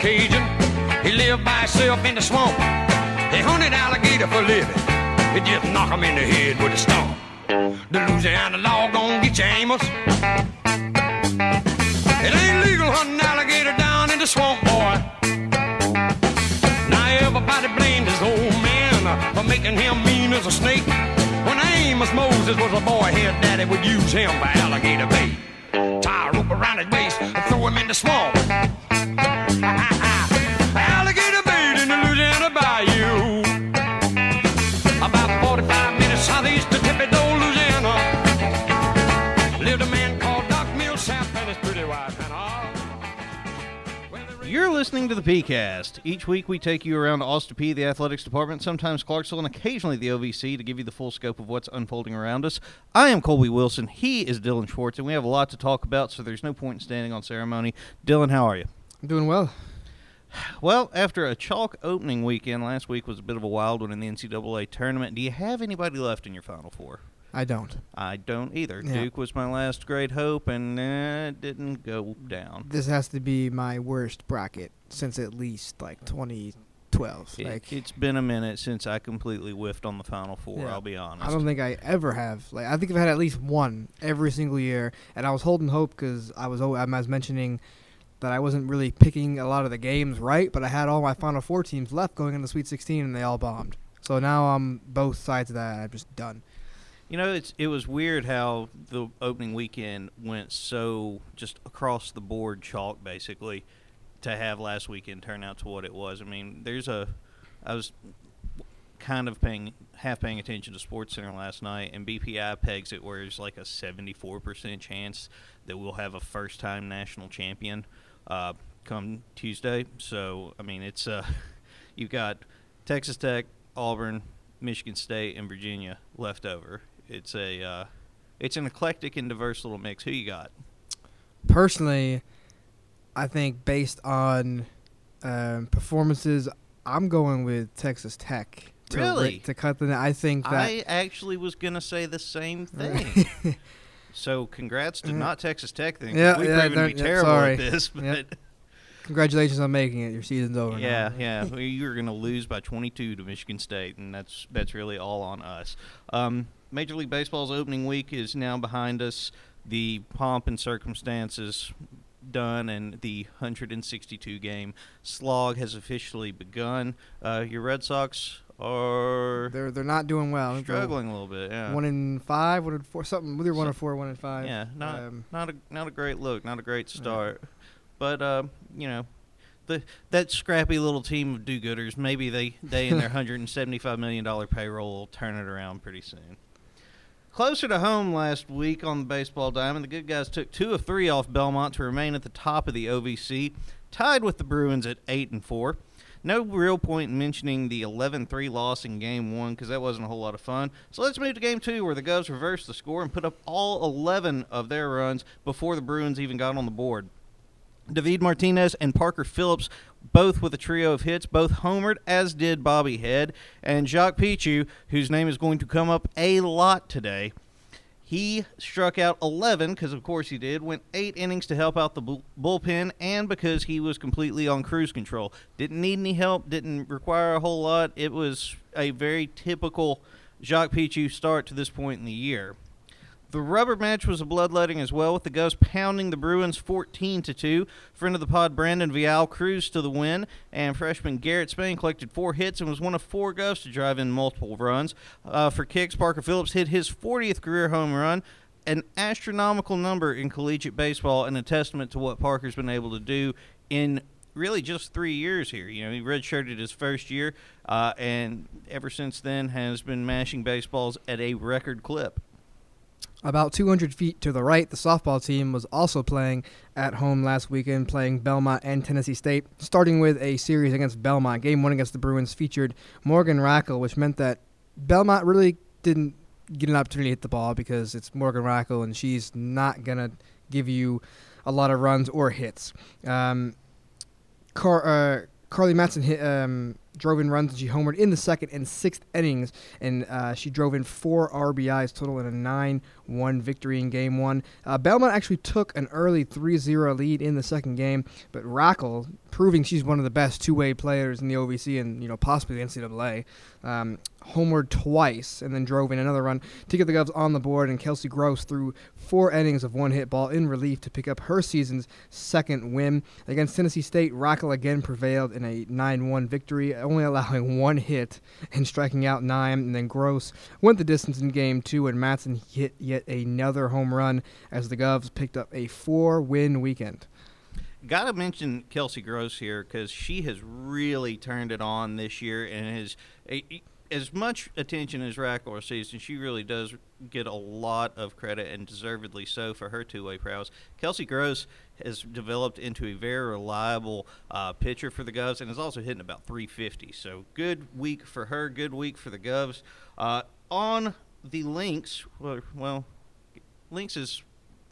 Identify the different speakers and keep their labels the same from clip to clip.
Speaker 1: Cajun. He lived by himself in the swamp. He hunted alligator for living. He just knock him in the head with a stump. The Louisiana law gon' get you, Amos. It ain't legal hunting alligator down in the swamp, boy. Now everybody blamed his old man for making him mean as a snake. When Amos Moses was a boy, his daddy would use him for alligator bait. Tie a rope around his waist and throw him in the swamp.
Speaker 2: Listening to the PeayCast. Each week we take you around Austin Peay, the athletics department, sometimes Clarksville, and occasionally the OVC to give you the full scope of what's unfolding around us. I am Colby Wilson. He is Dylan Schwartz, and we have a lot to talk about, so there's no point in standing on ceremony. Dylan, how are you?
Speaker 3: I'm doing well.
Speaker 2: Well, after a chalk opening weekend, last week was a bit of a wild one in the NCAA tournament. Do you have anybody left in your Final Four?
Speaker 3: I don't.
Speaker 2: I don't either.
Speaker 3: Yeah.
Speaker 2: Duke was my last great hope, and uh, it didn't go down.
Speaker 3: This has to be my worst bracket since at least like 2012.
Speaker 2: It,
Speaker 3: like
Speaker 2: it's been a minute since I completely whiffed on the Final Four.
Speaker 3: Yeah.
Speaker 2: I'll be honest.
Speaker 3: I don't think I ever have. Like I think I've had at least one every single year, and I was holding hope because I was al- I was mentioning that I wasn't really picking a lot of the games right, but I had all my Final Four teams left going into Sweet 16, and they all bombed. So now I'm both sides of that. I'm just done.
Speaker 2: You know, it's it was weird how the opening weekend went so just across the board chalk basically to have last weekend turn out to what it was. I mean, there's a I was kind of paying half paying attention to Sports Center last night, and BPI pegs it where there's like a 74% chance that we'll have a first time national champion uh, come Tuesday. So I mean, it's uh, you've got Texas Tech, Auburn, Michigan State, and Virginia left over. It's a uh, it's an eclectic and diverse little mix. Who you got?
Speaker 3: Personally, I think based on um, performances, I'm going with Texas Tech. To ri- to cut the. I think that
Speaker 2: I actually was gonna say the same thing. so congrats to not Texas Tech. 'cause
Speaker 3: Yeah,
Speaker 2: we've
Speaker 3: yeah,
Speaker 2: proven to be terrible
Speaker 3: sorry.
Speaker 2: at this, but
Speaker 3: Yep. Congratulations on making it. Your season's over. now.
Speaker 2: yeah, yeah, well, You're gonna lose by 22 to Michigan State, and that's that's really all on us. Um, Major League Baseball's opening week is now behind us. The pomp and circumstances done, and the 162 game slog has officially begun. Uh, your Red Sox are
Speaker 3: They're they're not doing well.
Speaker 2: Struggling a little bit. Yeah.
Speaker 3: One in five, one in four, something. Either one
Speaker 2: So-
Speaker 3: four, one in five.
Speaker 2: Yeah, not
Speaker 3: Um,
Speaker 2: not a not a great look, not a great start, but uh, you know, the that scrappy little team of do-gooders, maybe they they and their hundred and seventy-five million dollar payroll will turn it around pretty soon. Closer to home last week on the baseball diamond, the good guys took two of three off Belmont to remain at the top of the OVC, tied with the Bruins at eight and four. No real point in mentioning the 11-3 loss in Game One because that wasn't a whole lot of fun. So let's move to Game Two, where the Govs reversed the score and put up all 11 of their runs before the Bruins even got on the board. David Martinez and Parker Phillips, both with a trio of hits, both homered, as did Bobby Head. And Jacques Pucheu, whose name is going to come up a lot today, he struck out 11, because of course he did, went eight innings to help out the bullpen, and because he was completely on cruise control. Didn't need any help, didn't require a whole lot. It was a very typical Jacques Pucheu start to this point in the year. The rubber match was a bloodletting as well, with the Govs pounding the Bruins 14 to 2. Friend of the pod Brandon Vial cruised to the win, and freshman Garrett Spain collected four hits and was one of four Govs to drive in multiple runs. Uh, for kicks, Parker Phillips hit his 40th career home run, an astronomical number in collegiate baseball, and a testament to what Parker's been able to do in really just three years here. You know, he redshirted his first year, uh, and ever since then has been mashing baseballs at a record clip.
Speaker 3: About 200 feet to the right, the softball team was also playing at home last weekend, playing Belmont and Tennessee State, starting with a series against Belmont. Game one against the Bruins featured Morgan Rackel, which meant that Belmont really didn't get an opportunity to hit the ball because it's Morgan Rackel, and she's not going to give you a lot of runs or hits. Um, Car- uh, Carly Matson hit, um, drove in runs and she homered in the second and sixth innings, and uh, she drove in four RBIs total in a 9 1 victory in game one. Uh, Belmont actually took an early 3 0 lead in the second game, but Rackel, proving she's one of the best two way players in the OVC and you know possibly the NCAA, um, homered twice and then drove in another run to get the Govs on the board. And Kelsey Gross threw four innings of one hit ball in relief to pick up her season's second win. Against Tennessee State, Rackel again prevailed in a 9 1 victory, only allowing one hit and striking out nine. And then Gross went the distance in game two, and Matson hit yet another home run as the Govs picked up a four win weekend.
Speaker 2: Got to mention Kelsey Gross here because she has really turned it on this year and has as much attention as Rackel receives, and she really does get a lot of credit and deservedly so for her two-way prowess. Kelsey Gross has developed into a very reliable uh, pitcher for the Govs and is also hitting about 350. So good week for her, good week for the Govs. Uh, on the links, well, well, links is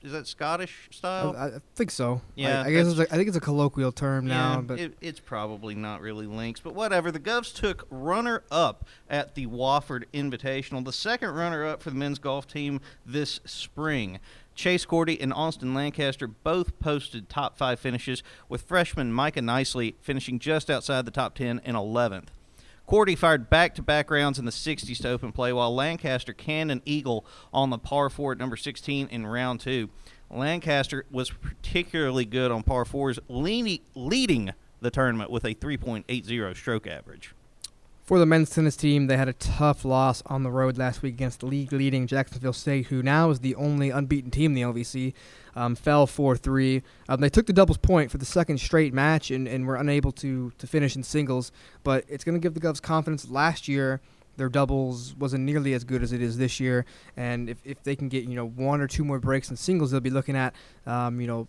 Speaker 2: is that Scottish style?
Speaker 3: I, I think so.
Speaker 2: Yeah,
Speaker 3: I, I guess it's a, I think it's a colloquial term now,
Speaker 2: Yeah,
Speaker 3: but
Speaker 2: it, it's probably not really links, but whatever. The Govs took runner up at the Wofford Invitational, the second runner up for the men's golf team this spring. Chase Cordy and Austin Lancaster both posted top five finishes, with freshman Micah Nicely finishing just outside the top 10 in 11th. Cordy fired back to back rounds in the 60s to open play, while Lancaster canned an eagle on the par 4 at number 16 in round 2. Lancaster was particularly good on par 4s, leading the tournament with a 3.80 stroke average.
Speaker 3: For the men's tennis team, they had a tough loss on the road last week against league leading Jacksonville State, who now is the only unbeaten team in the OVC. Um, fell 4 3. Um, they took the doubles point for the second straight match and, and were unable to, to finish in singles, but it's going to give the Govs confidence. Last year, their doubles wasn't nearly as good as it is this year, and if, if they can get you know one or two more breaks in singles, they'll be looking at um, you know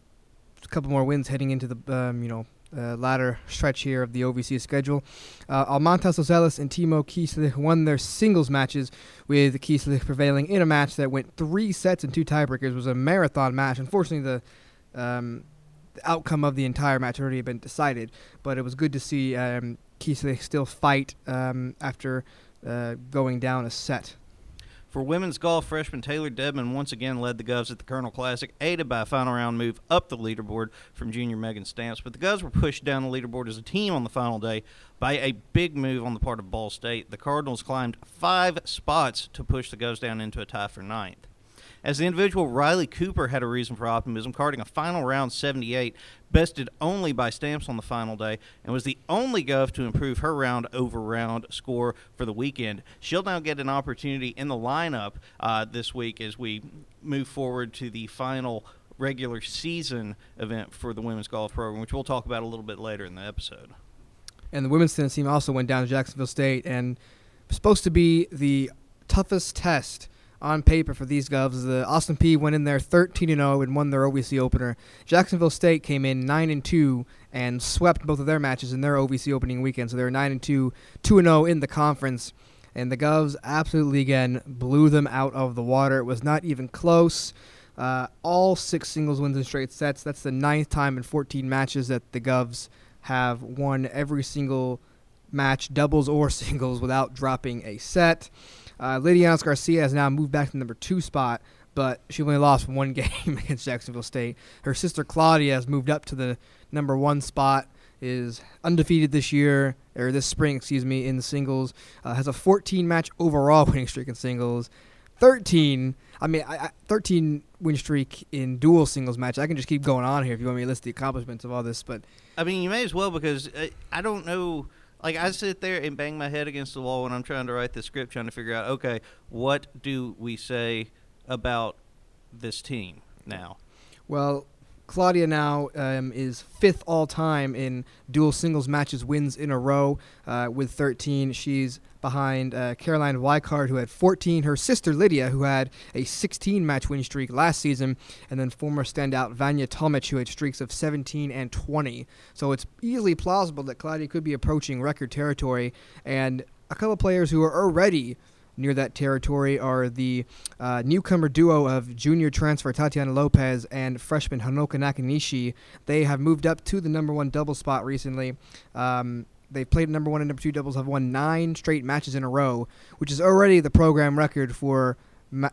Speaker 3: a couple more wins heading into the um, you know uh, latter stretch here of the OVC schedule. Uh, Almantas Ozelis and Timo Kieslich won their singles matches, with Kieslich prevailing in a match that went three sets and two tiebreakers. It was a marathon match. Unfortunately, the, um, the outcome of the entire match already had been decided, but it was good to see um, Kieslich still fight um, after uh, going down a set.
Speaker 2: For women's golf, freshman Taylor Dedman once again led the Govs at the Colonel Classic, aided by a final round move up the leaderboard from junior Megan Stamps. But the Govs were pushed down the leaderboard as a team on the final day by a big move on the part of Ball State. The Cardinals climbed five spots to push the Govs down into a tie for ninth. As the individual, Riley Cooper had a reason for optimism, carding a final round 78, bested only by Stamps on the final day, and was the only Gov to improve her round over round score for the weekend. She'll now get an opportunity in the lineup uh, this week as we move forward to the final regular season event for the women's golf program, which we'll talk about a little bit later in the episode.
Speaker 3: And the women's tennis team also went down to Jacksonville State and supposed to be the toughest test on paper for these Govs. The Austin Peay went in there 13 and 0 and won their OVC opener. Jacksonville State came in 9 and 2 and swept both of their matches in their OVC opening weekend. So they were 9 and 2, 2 and 0 in the conference. And the Govs absolutely again blew them out of the water. It was not even close. Uh, all six singles wins in straight sets. That's the ninth time in 14 matches that the Govs have won every single match, doubles or singles, without dropping a set. Uh, Lidia Yanes Garcia has now moved back to the number two spot, but she only lost one game against Jacksonville State. Her sister Claudia has moved up to the number one spot, is undefeated this year, or this spring, excuse me, in singles. Uh, has a 14 match overall winning streak in singles. 13, I mean, I, I, 13 win streak in dual singles match. I can just keep going on here if you want me to list the accomplishments of all this, but
Speaker 2: I mean, you may as well because uh, I don't know. Like I sit there and bang my head against the wall when I'm trying to write the script, trying to figure out, okay, what do we say about this team now?
Speaker 3: Well, Claudia now um, is fifth all time in dual singles matches wins in a row uh, with 13. She's behind uh, Caroline Weikart, who had 14, her sister Lydia, who had a 16 match win streak last season, and then former standout Vanya Tomic, who had streaks of 17 and 20. So it's easily plausible that Claudia could be approaching record territory, and a couple players who are already near that territory are the uh, newcomer duo of junior transfer Tatiana Lopez and freshman Honoka Nakanishi. They have moved up to the number one double spot recently. Um, they've played number one and number two doubles have won nine straight matches in a row, which is already the program record for ma-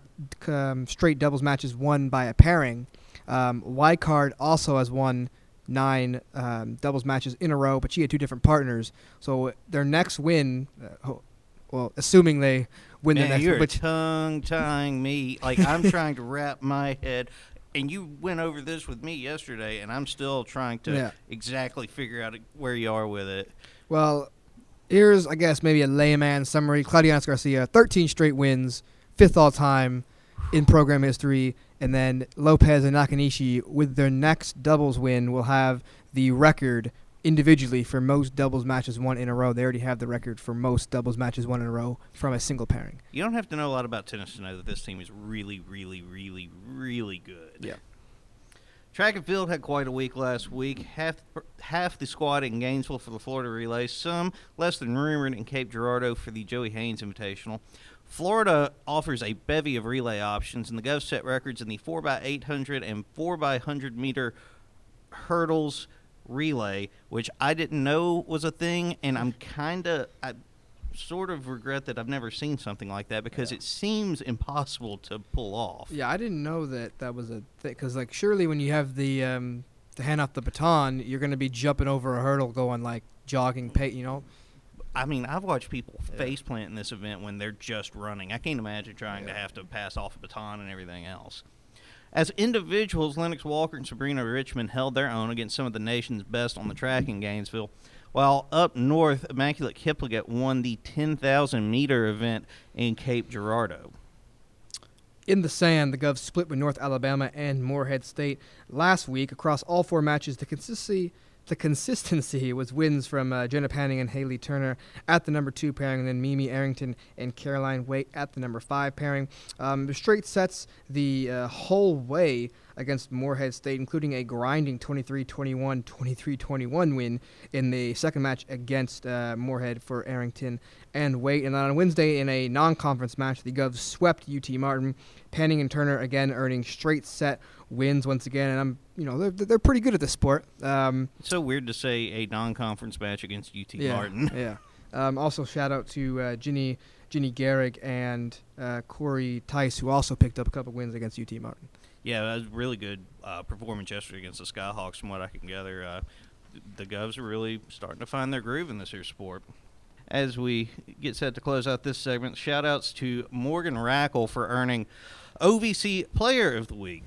Speaker 3: um, straight doubles matches won by a pairing. Um, also has won nine um, doubles matches in a row, but she had two different partners. So their next win, uh, well, assuming they win
Speaker 2: Man,
Speaker 3: the next,
Speaker 2: you're
Speaker 3: which
Speaker 2: tongue tying me. Like I'm trying to wrap my head. And you went over this with me yesterday, and I'm still trying to
Speaker 3: Yeah.
Speaker 2: exactly figure out where you are with it.
Speaker 3: Well, here's I guess maybe a layman summary. Claudia Yanes Garcia, 13 straight wins, fifth all time in program history, and then Lopez and Nakanishi with their next doubles win will have the record individually for most doubles matches won in a row. They already have the record for most doubles matches won in a row from a single pairing.
Speaker 2: You don't have to know a lot about tennis to know that this team is really, really, really, really good.
Speaker 3: Yeah.
Speaker 2: Track and field had quite a week last week. Half half the squad in Gainesville for the Florida Relay, some less than rumored in Cape Girardeau for the Joey Haynes Invitational. Florida offers a bevy of relay options, and the Gov set records in the 4x800 and 4x100 meter hurdles relay, which I didn't know was a thing, and I'm kind of. I sort of regret that I've never seen something like that because it seems impossible to pull off.
Speaker 3: Yeah, I didn't know that that was a thing because like surely when you have the um, the hand off the baton, you're gonna be jumping over a hurdle, going like jogging, pay, you know.
Speaker 2: I mean, I've watched people
Speaker 3: Yeah.
Speaker 2: face plant in this event when they're just running. I can't imagine trying to have to pass off a baton and everything else. As individuals, Lennox Walker and Sabrina Richmond held their own against some of the nation's best on the track in Gainesville, while up north, Immaculate Kipligat won the 10,000 meter event in Cape Girardeau.
Speaker 3: In the sand, the Govs split with North Alabama and Morehead State last week across all four matches. The consistency, the consistency was wins from uh, Jenna Panning and Haley Turner at the number two pairing, and then Mimi Arrington and Caroline Waite at the number five pairing. Um, straight sets the uh, whole way against Morehead State, including a grinding 23-21, 23-21 win in the second match against uh, Morehead for Arrington and Waite. And then on Wednesday, in a non-conference match, the Govs swept UT Martin. Panning and Turner again earning straight set wins once again, and I'm you know they're they're pretty good at this sport. Um,
Speaker 2: It's so weird to say a non-conference match against UT
Speaker 3: yeah,
Speaker 2: Martin.
Speaker 3: yeah. Um, also shout out to uh, Ginny Ginny Garrick and uh, Corey Tice who also picked up a couple wins against UT Martin.
Speaker 2: Yeah, that was really good uh, performance yesterday against the Skyhawks. From what I can gather, uh, the Govs are really starting to find their groove in this year's sport. As we get set to close out this segment, shout outs to Morgan Rackel for earning OVC Player of the Week.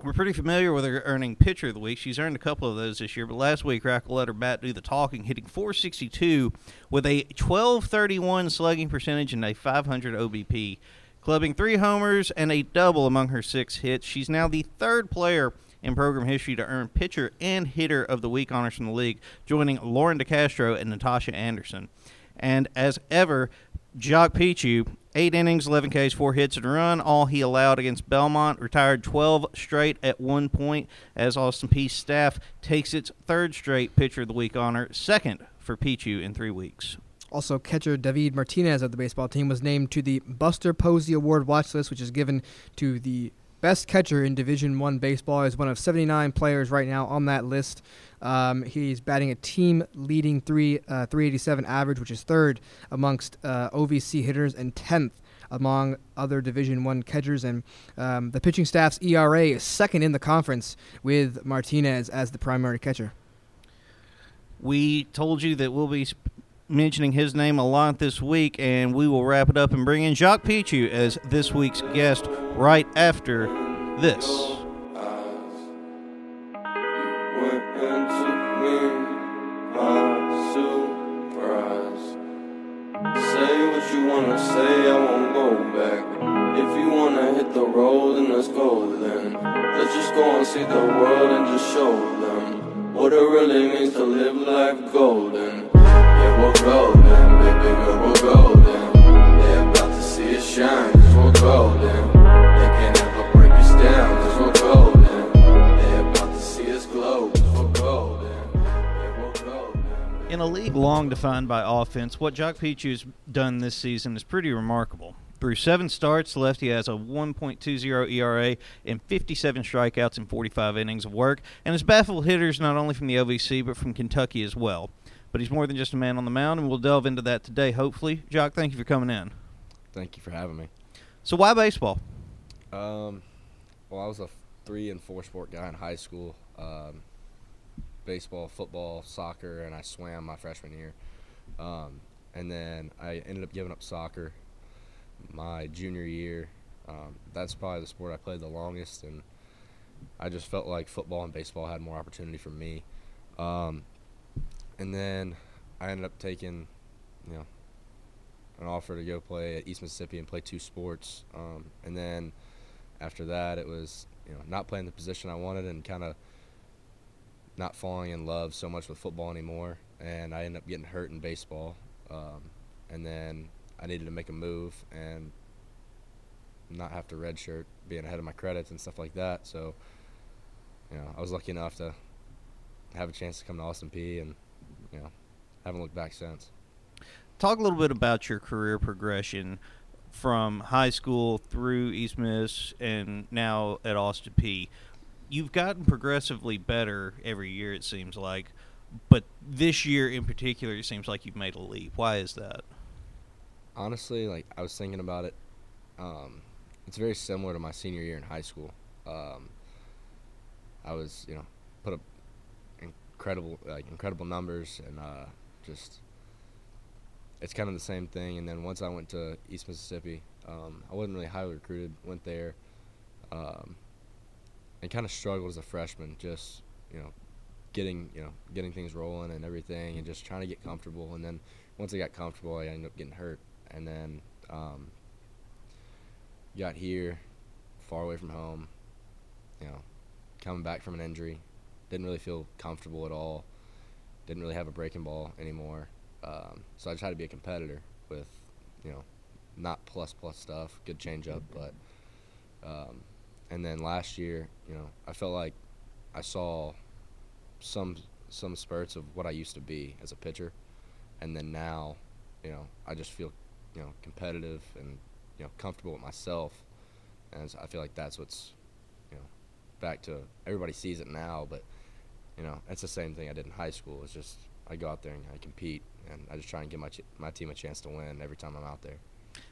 Speaker 2: We're pretty familiar with her earning Pitcher of the Week. She's earned a couple of those this year, but last week Rackel let her bat do the talking, hitting 462 with a 1231 slugging percentage and a 500 OBP clubbing three homers and a double among her six hits. She's now the third player in program history to earn pitcher and hitter of the week honors from the league, joining Lauren DeCastro and Natasha Anderson. And as ever, Jacques Pucheu, eight innings, 11 Ks, four hits and a run, all he allowed against Belmont, retired 12 straight at one point as Austin Peay's staff takes its third straight pitcher of the week honor, second for Pucheu in three weeks.
Speaker 3: Also, catcher David Martinez of the baseball team was named to the Buster Posey Award watch list, which is given to the best catcher in Division One baseball. He's one of 79 players right now on that list. Um, he's batting a team leading three uh, 387 average, which is third amongst uh, OVC hitters and 10th among other Division One catchers. And um, the pitching staff's ERA is second in the conference with Martinez as the primary catcher.
Speaker 2: We told you that we'll be mentioning his name a lot this week, and we will wrap it up and bring in Jacques Pucheu as this week's guest right after this.
Speaker 4: Let's go then. Let's just go and see the world and just show them what it really means to live life golden. Yeah, we're golden, baby girl, we're golden. They're about to see us shine, cause we're golden. They. They're about to see us glow.
Speaker 2: In a league long defined by offense, what Jacques Pucheu's done this season is pretty remarkable. Through seven starts, lefty has a 1.20 ERA and 57 strikeouts in 45 innings of work, and has baffled hitters not only from the OVC but from Kentucky as well. but he's more than just a man on the mound, and we'll delve into that today, hopefully. Jacques, thank you for coming in.
Speaker 5: Thank you for having me.
Speaker 2: So, why baseball?
Speaker 5: Um, well, I was a three and four sport guy in high school. Um, baseball, football, soccer, and I swam my freshman year. Um, and then I ended up giving up soccer my junior year. Um, that's probably the sport I played the longest, and I just felt like football and baseball had more opportunity for me. Um, and then I ended up taking, you know, an offer to go play at East Mississippi and play two sports. Um, and then after that, it was you know not playing the position I wanted and kind of not falling in love so much with football anymore. And I ended up getting hurt in baseball. Um, and then I needed to make a move and not have to redshirt, being ahead of my credits and stuff like that. So, you know, I was lucky enough to have a chance to come to Austin Peay and, you know, haven't looked back since.
Speaker 2: Talk a little bit about your career progression from high school through East Miss and now at Austin Peay. You've gotten progressively better every year, it seems like, but this year in particular, it seems like you've made a leap. Why is that?
Speaker 5: Honestly, like I was thinking about it. Um, it's very similar to my senior year in high school. Um, I was, you know, put up incredible, like incredible numbers, and uh, just it's kind of the same thing. And then once I went to East Mississippi, um, I wasn't really highly recruited. Went there, um, and kind of struggled as a freshman. Just you know, getting you know getting things rolling and everything, and just trying to get comfortable. And then once I got comfortable, I ended up getting hurt and then um, got here, far away from home. You know, coming back from an injury, didn't really feel comfortable at all. Didn't really have a breaking ball anymore. Um, so I just had to be a competitor with, you know, not plus plus stuff, good changeup, but. Um, and then last year, you know, I felt like I saw some some spurts of what I used to be as a pitcher, and then now, you know, I just feel you know competitive and you know comfortable with myself, and I feel like that's what's you know back to everybody sees it now, but you know it's the same thing I did in high school. It's just I go out there and I compete, and I just try and give my ch- my team a chance to win every time I'm out there.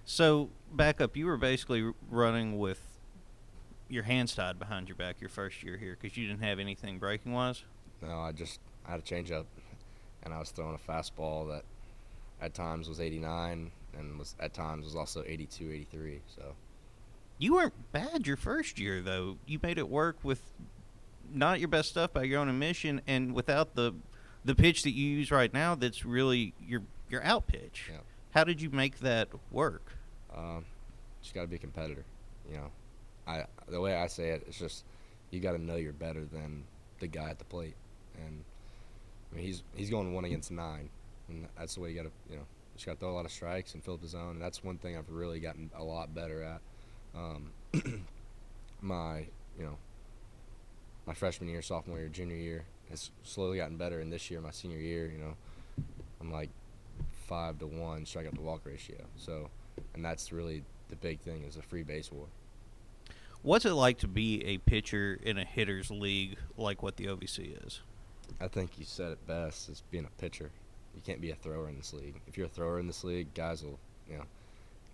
Speaker 2: So, back up, you were basically running with your hands tied behind your back your first year here because you didn't have anything breaking wise?
Speaker 5: No, I just I had a changeup, and I was throwing a fastball that at times was 89 and was at times was also 82, 83. So
Speaker 2: You weren't bad your first year though. You made it work with not your best stuff by your own admission, and without the the pitch that you use right now. That's really your your out pitch.
Speaker 5: Yeah.
Speaker 2: How did you make that work?
Speaker 5: um, just got to be a competitor. You know, I the way I say it, it's just you got to know you're better than the guy at the plate, and I mean he's he's going one against nine, and that's the way you got to you know just got to throw a lot of strikes and fill up the zone. And that's one thing I've really gotten a lot better at. Um, my you know my freshman year, sophomore year, junior year has slowly gotten better, and this year, my senior year, you know, I'm like five to one strikeout to walk ratio. So, and that's really the big thing is a free base war.
Speaker 2: What's it like to be a pitcher in a hitters league like what the OVC is?
Speaker 5: I think you said it best as being a pitcher. You can't be a thrower in this league. If you're a thrower in this league, guys will, you know,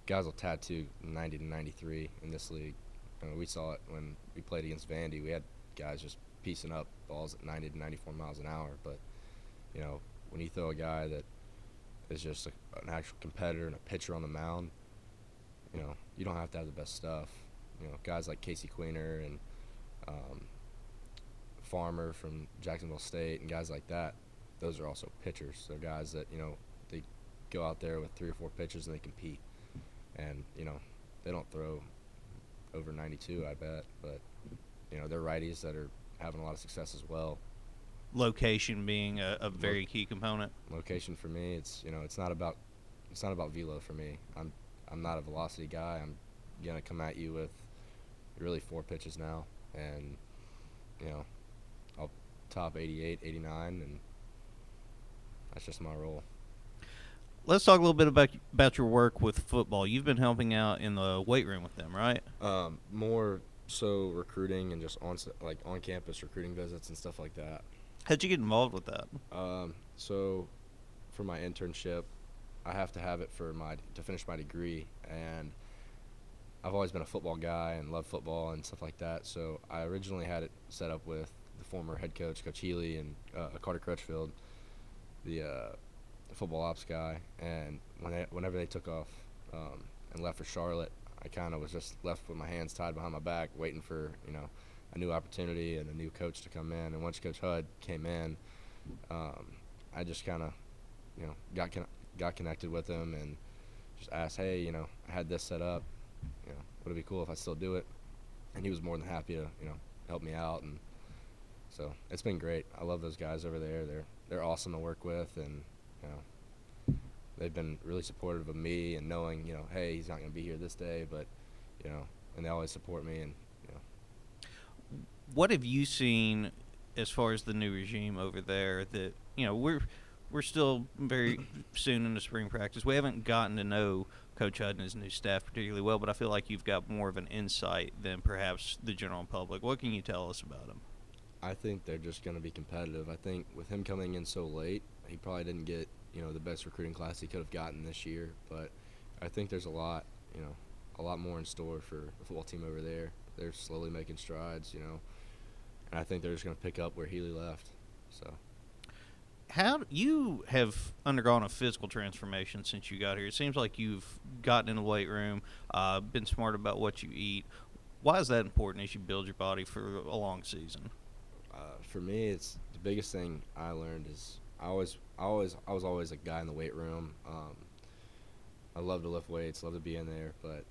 Speaker 5: guys will tattoo 90 to 93 in this league. I mean, we saw it when we played against Vandy. We had guys just piecing up balls at 90 to 94 miles an hour. But, you know, when you throw a guy that is just a, an actual competitor and a pitcher on the mound, you know, you don't have to have the best stuff. You know, guys like Casey Queener and um, Farmer from Jacksonville State and guys like that, those are also pitchers. They're guys that, you know, they go out there with three or four pitches and they compete. And, you know, they don't throw over 92, I bet. But, you know, they're righties that are having a lot of success as well.
Speaker 2: Location being a, a very key component.
Speaker 5: Location for me, it's, you know, it's not about it's not about velo for me. I'm I'm not a velocity guy. I'm going to come at you with really four pitches now and you know, I'll top 88, 89 and that's just my role.
Speaker 2: Let's talk a little bit about about your work with football. You've been helping out in the weight room with them, right?
Speaker 5: Um, more so recruiting and just on like on campus recruiting visits and stuff like that.
Speaker 2: How'd you get involved with that?
Speaker 5: Um, so for my internship, I have to have it for my to finish my degree, and I've always been a football guy and love football and stuff like that. So I originally had it set up with the former head coach, Coach Healy, and uh, Carter Crutchfield, the, uh, football ops guy. And when whenever they took off um, and left for Charlotte, I kind of was just left with my hands tied behind my back, waiting for you know a new opportunity and a new coach to come in. And once Coach Hud came in, um, I just kind of you know got con- got connected with him and just asked, hey, you know, I had this set up. You know, would it be cool if I still do it? And he was more than happy to you know help me out and so it's been great. I love those guys over there. They're they're awesome to work with, and you know, they've been really supportive of me and knowing, you know, hey, he's not going to be here this day, but you know, and they always support me, and you know,
Speaker 2: What have you seen as far as the new regime over there? That you know we're we're still very soon into spring practice. We haven't gotten to know Coach Hud and his new staff particularly well, but I feel like you've got more of an insight than perhaps the general public. What can you tell us about them?
Speaker 5: I think they're just going to be competitive. I think with him coming in so late, he probably didn't get you know the best recruiting class he could have gotten this year, but I think there's a lot, you know, a lot more in store for the football team over there. They're slowly making strides, you know, and I think they're just going to pick up where Healy left. So.
Speaker 2: How you have undergone a physical transformation since you got here? It seems like you've gotten in the weight room, uh, been smart about what you eat. Why is that important as you build your body for a long season?
Speaker 5: For me, it's the biggest thing I learned is I always, I always, I was always a guy in the weight room. Um, I love to lift weights, love to be in there, but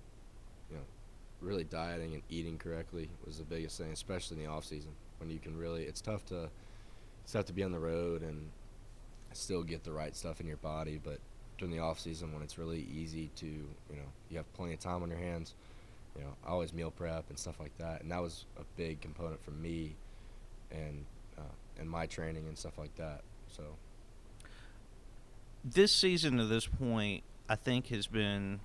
Speaker 5: you know, really dieting and eating correctly was the biggest thing, especially in the off season when you can really. It's tough to, it's tough to be on the road and still get the right stuff in your body, but during the off season when it's really easy to, you know, you have plenty of time on your hands. You know, I always meal prep and stuff like that, and that was a big component for me and uh, and my training and stuff like that. So
Speaker 2: This season to this point, I think, has been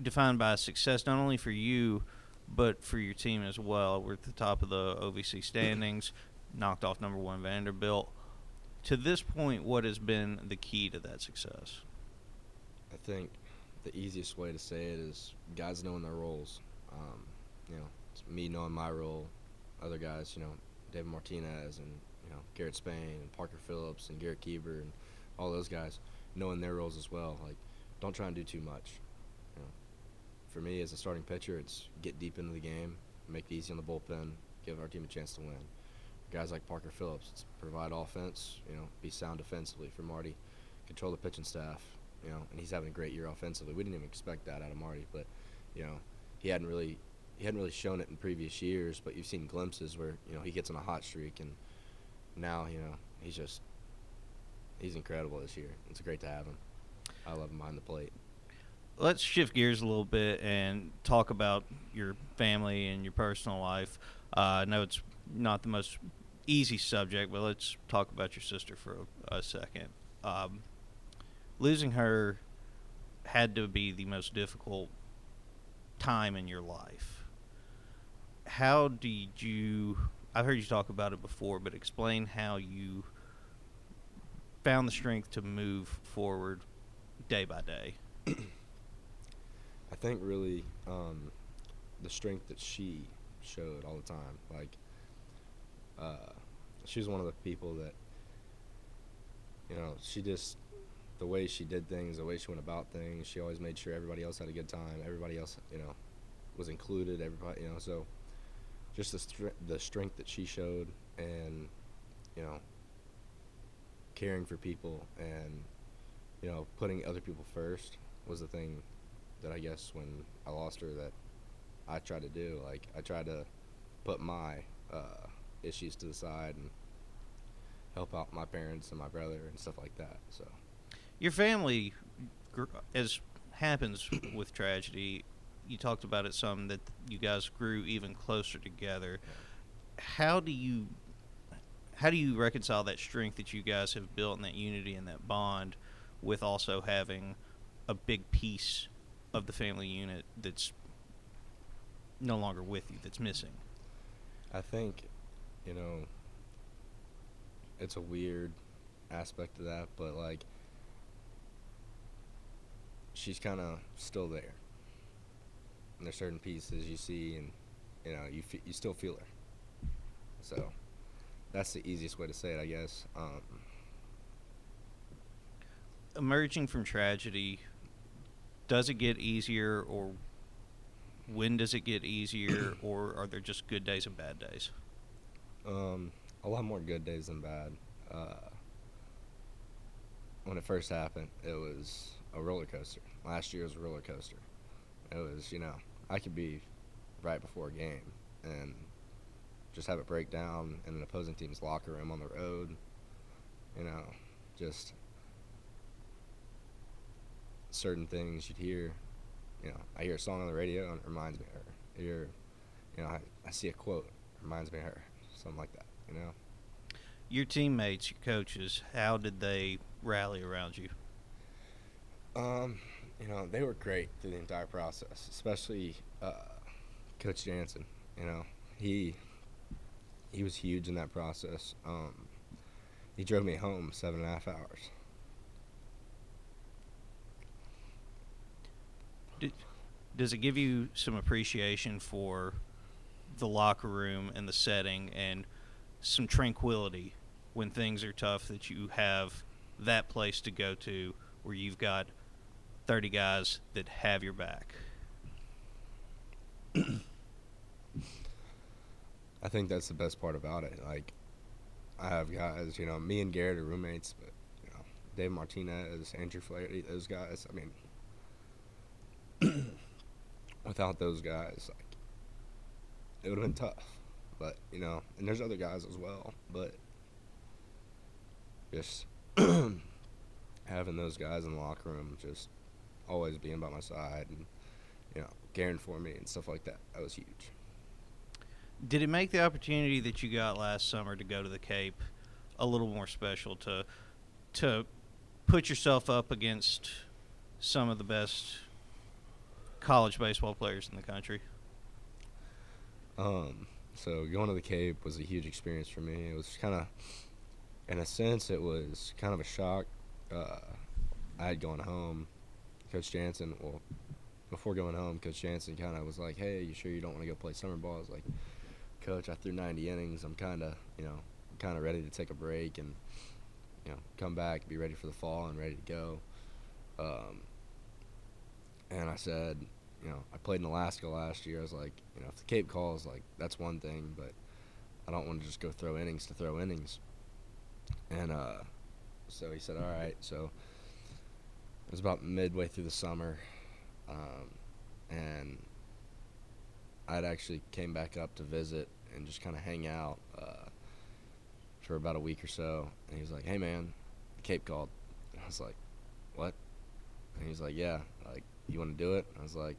Speaker 2: defined by success not only for you, but for your team as well. We're at the top of the OVC standings, knocked off number one Vanderbilt. To this point, what has been the key to that success?
Speaker 5: I think the easiest way to say it is guys knowing their roles. Um, you know, it's me knowing my role, other guys, you know, David Martinez and you know Garrett Spain and Parker Phillips and Garrett Kieber and all those guys knowing their roles as well. Like, don't try and do too much. You know, for me as a starting pitcher, it's get deep into the game, make it easy on the bullpen, give our team a chance to win. Guys like Parker Phillips, provide offense, you know, be sound defensively for Marty, control the pitching staff, you know, and he's having a great year offensively. We didn't even expect that out of Marty, but you know, he hadn't really he hadn't really shown it in previous years, but you've seen glimpses where you know he gets on a hot streak, and now you know he's just he's incredible this year. It's great to have him. I love him behind the plate.
Speaker 2: Let's shift gears a little bit and talk about your family and your personal life. Uh, I know it's not the most easy subject, but let's talk about your sister for a, a second. Um, losing her had to be the most difficult time in your life. How did you? I've heard you talk about it before, but explain how you found the strength to move forward day by day.
Speaker 5: I think really um, the strength that she showed all the time. Like, uh, she was one of the people that, you know, she just, the way she did things, the way she went about things, she always made sure everybody else had a good time. Everybody else, you know, was included. Everybody, you know, so just the str- the strength that she showed, and you know, caring for people, and you know, putting other people first was the thing that I guess when I lost her that I tried to do. Like I tried to put my uh, issues to the side and help out my parents and my brother and stuff like that. So
Speaker 2: Your family, as happens with tragedy, you talked about it some that you guys grew even closer together. How do you how do you reconcile that strength that you guys have built and that unity and that bond with also having a big piece of the family unit that's no longer with you that's missing?
Speaker 5: I think, you know, it's a weird aspect of that, but like she's kind of still there. And there's certain pieces you see, and you know you you still feel her. So that's the easiest way to say it, I guess. Um,
Speaker 2: Emerging from tragedy, does it get easier, or when does it get easier, or are there just good days and bad days?
Speaker 5: Um, a lot more good days than bad. Uh, when it first happened, it was a roller coaster. Last year was a roller coaster. It was, you know, I could be right before a game and just have it break down in an opposing team's locker room on the road. You know, just certain things you'd hear. You know, I hear a song on the radio and it reminds me of her. I hear, you know, I, I see a quote, it reminds me of her. Something like that, you know?
Speaker 2: Your teammates, your coaches, how did they rally around you?
Speaker 5: Um, you know, they were great through the entire process, especially uh, Coach Janssen. You know, he he was huge in that process. Um, he drove me home seven and a half hours.
Speaker 2: Did, does it give you some appreciation for the locker room and the setting and some tranquility when things are tough that you have that place to go to where you've got 30 guys that have your back?
Speaker 5: I think that's the best part about it. Like, I have guys, you know, me and Garrett are roommates, but you know, Dave Martinez, Andrew Flaherty, those guys. I mean, without those guys, like, it would have been tough. But you know, and there's other guys as well, but just having those guys in the locker room, just always being by my side, and you know, caring for me and stuff like that. That was huge.
Speaker 2: Did it make the opportunity that you got last summer to go to the Cape a little more special to to put yourself up against some of the best college baseball players in the country?
Speaker 5: Um, so going to the Cape was a huge experience for me. It was kind of, in a sense, it was kind of a shock. Uh, I had gone home. Coach Janssen, well, before going home, Coach Janssen kind of was like, "Hey, you sure you don't want to go play summer ball?" I was like, "Coach, I threw 90 innings. I'm kind of, you know, kind of ready to take a break and, you know, come back, be ready for the fall and ready to go." Um, and I said, you know, I played in Alaska last year. I was like, you know, if the Cape calls, like that's one thing, but I don't want to just go throw innings to throw innings. And uh, so he said, all right. So it was about midway through the summer, um, and I'd actually came back up to visit and just kind of hang out uh, for about a week or so. And he was like, hey man, the Cape called. And I was like, what? And he was like, yeah, like you want to do it? I was like,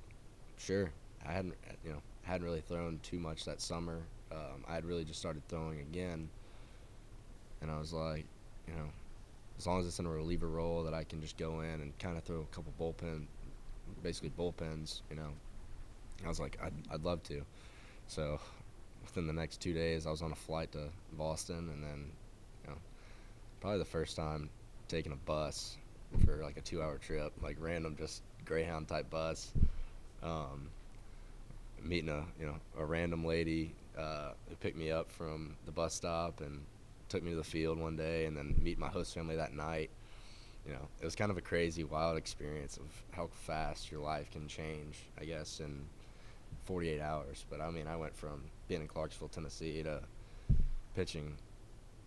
Speaker 5: sure. I hadn't, you know, hadn't really thrown too much that summer. Um, I had really just started throwing again, and I was like, you know, as long as it's in a reliever role that I can just go in and kind of throw a couple bullpen, basically bullpens, you know. I was like, I'd, I'd love to. So within the next two days, I was on a flight to Boston, and then, you know, probably the first time taking a bus for like a two-hour trip, like random, just Greyhound type bus. Um, meeting a you know a random lady uh, who picked me up from the bus stop and took me to the field one day, and then meet my host family that night. You know, it was kind of a crazy, wild experience of how fast your life can change. I guess in 48 hours. But I mean, I went from being in Clarksville, Tennessee, to pitching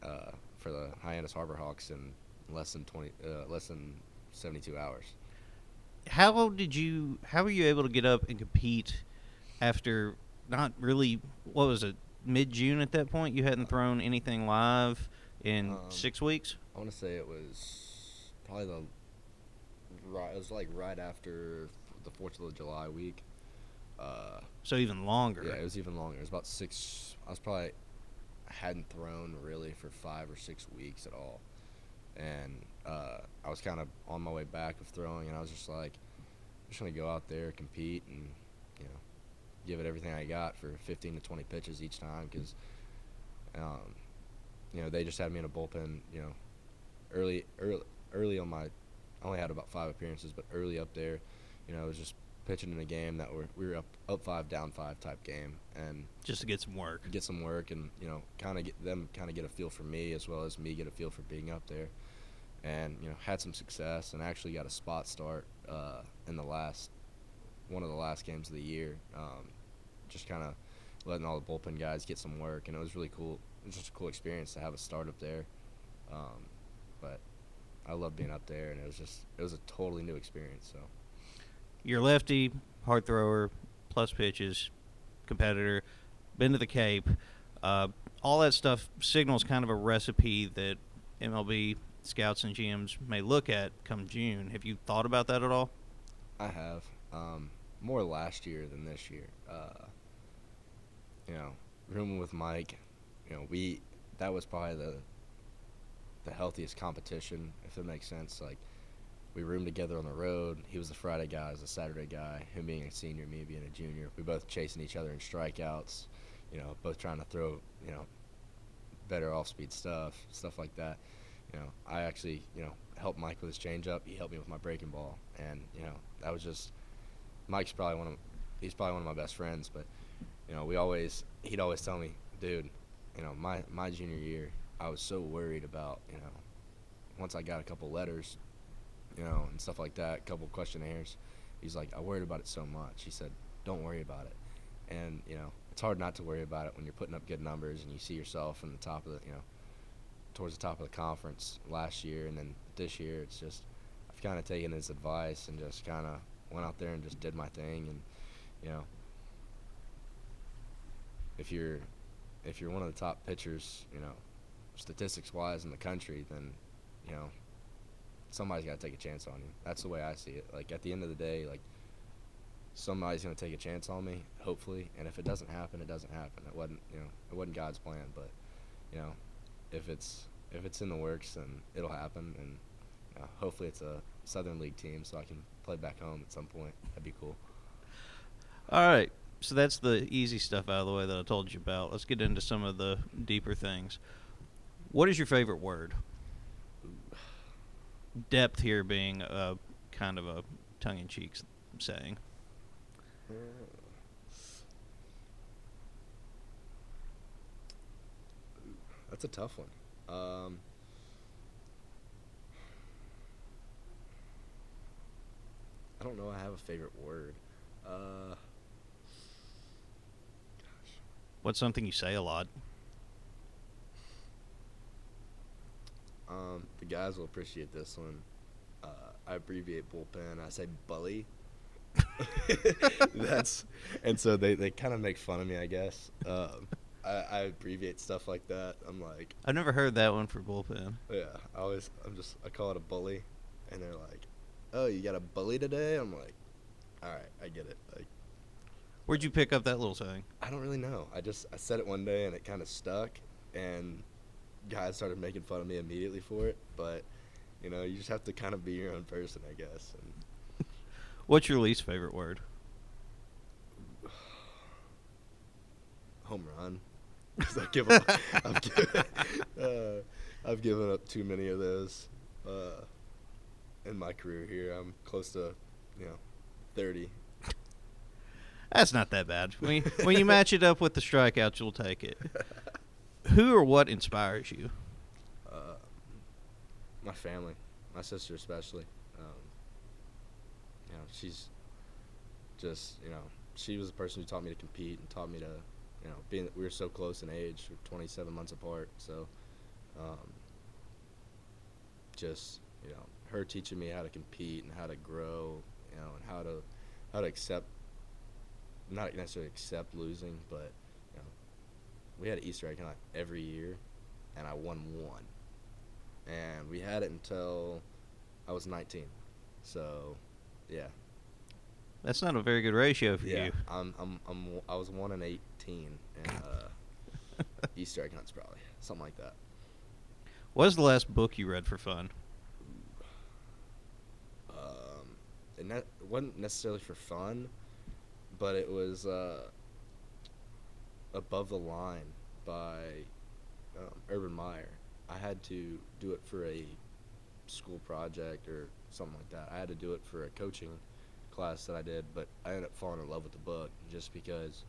Speaker 5: uh, for the Hyannis Harbor Hawks in less than 20, uh, less than 72 hours.
Speaker 2: How did you? How were you able to get up and compete after not really? What was it? Mid June at that point, you hadn't thrown anything live in
Speaker 5: Um,
Speaker 2: six weeks.
Speaker 5: I want to say it was probably the right. It was like right after the Fourth of July week. Uh,
Speaker 2: So even longer.
Speaker 5: yeah, it was even longer. It was about six. I was probably hadn't thrown really for five or six weeks at all, and uh, I was kind of on my way back of throwing, and I was just like, I'm just gonna go out there, compete, and you know, give it everything I got for 15 to 20 pitches each time, because um, you know they just had me in a bullpen, you know, early, early, early on my I only had about five appearances, but early up there, you know, it was just pitching in a game that we're, we were up up five, down five type game, and
Speaker 2: Just to get some work.
Speaker 5: get some work and you know kind of get them kind of get a feel for me as well as me get a feel for being up there and you know had some success and actually got a spot start uh, in the last one of the last games of the year um, just kind of letting all the bullpen guys get some work and it was really cool it was just a cool experience to have a start up there um, but I love being up there and it was just it was a totally new experience so
Speaker 2: You're lefty, hard thrower, plus pitches, competitor, been to the Cape. Uh, all that stuff signals kind of a recipe that MLB scouts and GMs may look at come June. Have you thought about that at all?
Speaker 5: I have um, more last year than this year. Uh, you know, rooming with Mike, you know, we that was probably the the healthiest competition, if it makes sense. Like we roomed together on the road. He was the Friday guy, I was the Saturday guy. Him being a senior, me being a junior. We both chasing each other in strikeouts. You know, both trying to throw you know better off speed stuff, stuff like that. You know, I actually you know helped Mike with his changeup. He helped me with my breaking ball, and you know that was just Mike's probably one of he's probably one of my best friends. But you know, we always he'd always tell me, dude, you know, my my junior year, I was so worried about you know once I got a couple letters, you know, and stuff like that, a couple questionnaires. He's like, I worried about it so much. He said, don't worry about it. And you know, it's hard not to worry about it when you're putting up good numbers and you see yourself in the top of the, you know, towards the top of the conference last year and then this year. It's just I've kind of taken his advice and just kind of went out there and just did my thing. And you know, if you're if you're one of the top pitchers, you know, statistics wise in the country, then you know somebody's got to take a chance on you. That's the way I see it. Like at the end of the day, like somebody's gonna take a chance on me, hopefully. And if it doesn't happen, it doesn't happen. It wasn't, you know, it wasn't God's plan. But you know, if it's if it's in the works, then it'll happen. And hopefully, it's a Southern League team, so I can play back home at some point. That'd be cool.
Speaker 2: All right. So that's the easy stuff out of the way that I told you about. Let's get into some of the deeper things. What is your favorite word? Depth here being a kind of a tongue-in-cheek saying.
Speaker 5: That's a tough one. Um, I don't know. I have a favorite word. Uh,
Speaker 2: What's something you say a lot?
Speaker 5: Um, the guys will appreciate this one. Uh, I abbreviate bullpen. I say bully. That's and so they, they kind of make fun of me, I guess. Um, I, I abbreviate stuff like that. I'm like,
Speaker 2: I've never heard that one for bullpen.
Speaker 5: yeah. I always I'm just I call it a bully, and they're like, oh, you got a bully today? I'm like, all right, I get it. Like
Speaker 2: Where'd you pick up that little saying?
Speaker 5: I don't really know. I just I said it one day and it kind of stuck, and guys started making fun of me immediately for it. But you know, you just have to kind of be your own person, I guess. And
Speaker 2: What's your least favorite word?
Speaker 5: home run. 'Cause I give up, I've, given, uh, I've given up too many of those uh, in my career here. I'm close to, you know, 30.
Speaker 2: That's not that bad. When you, when you match it up with the strikeouts, you'll take it. Who or what inspires you?
Speaker 5: Uh, my family, my sister especially. Um, you know, she's just, you know, she was the person who taught me to compete and taught me to, you know, being we were so close in age, we're 27 months apart. So, um, just you know, her teaching me how to compete and how to grow, you know, and how to how to accept, not necessarily accept losing, but you know, we had an Easter egg hunt every year, and I won one and we had it until I was 19. So, yeah,
Speaker 2: That's not a very good ratio for
Speaker 5: yeah.
Speaker 2: you.
Speaker 5: I'm, I'm, I'm, I was one in 18 in uh, Easter egg hunts, probably something like that.
Speaker 2: What was the last book you read for fun?
Speaker 5: Um, it ne- wasn't necessarily for fun, but it was uh, above the line by um, Urban Meyer. I had to do it for a school project or something like that. I had to do it for a coaching class that I did, but I ended up falling in love with the book just because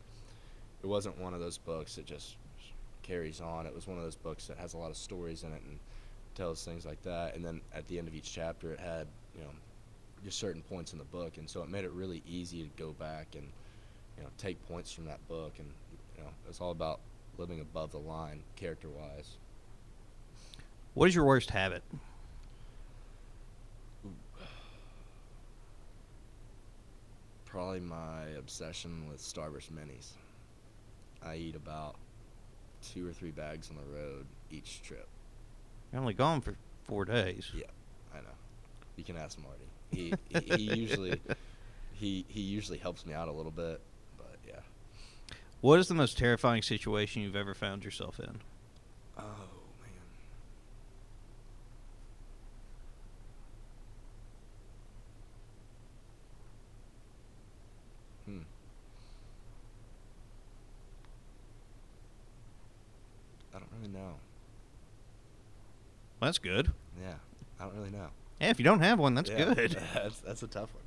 Speaker 5: it wasn't one of those books that just carries on. It was one of those books that has a lot of stories in it and tells things like that. And then at the end of each chapter, it had you know just certain points in the book, and so it made it really easy to go back and you know take points from that book, and you know it's all about living above the line character wise.
Speaker 2: What is your worst habit?
Speaker 5: Probably my obsession with Starburst minis. I eat about two or three bags on the road each trip.
Speaker 2: You're only gone for four days.
Speaker 5: Yeah, I know. You can ask Marty. He he, usually he he usually helps me out a little bit, but yeah.
Speaker 2: What is the most terrifying situation you've ever found yourself in?
Speaker 5: Oh man. Hmm. I don't really know.
Speaker 2: Well, that's good.
Speaker 5: Yeah, I don't really know.
Speaker 2: Yeah, if you don't have one, that's
Speaker 5: Yeah,
Speaker 2: good.
Speaker 5: that's that's a tough one.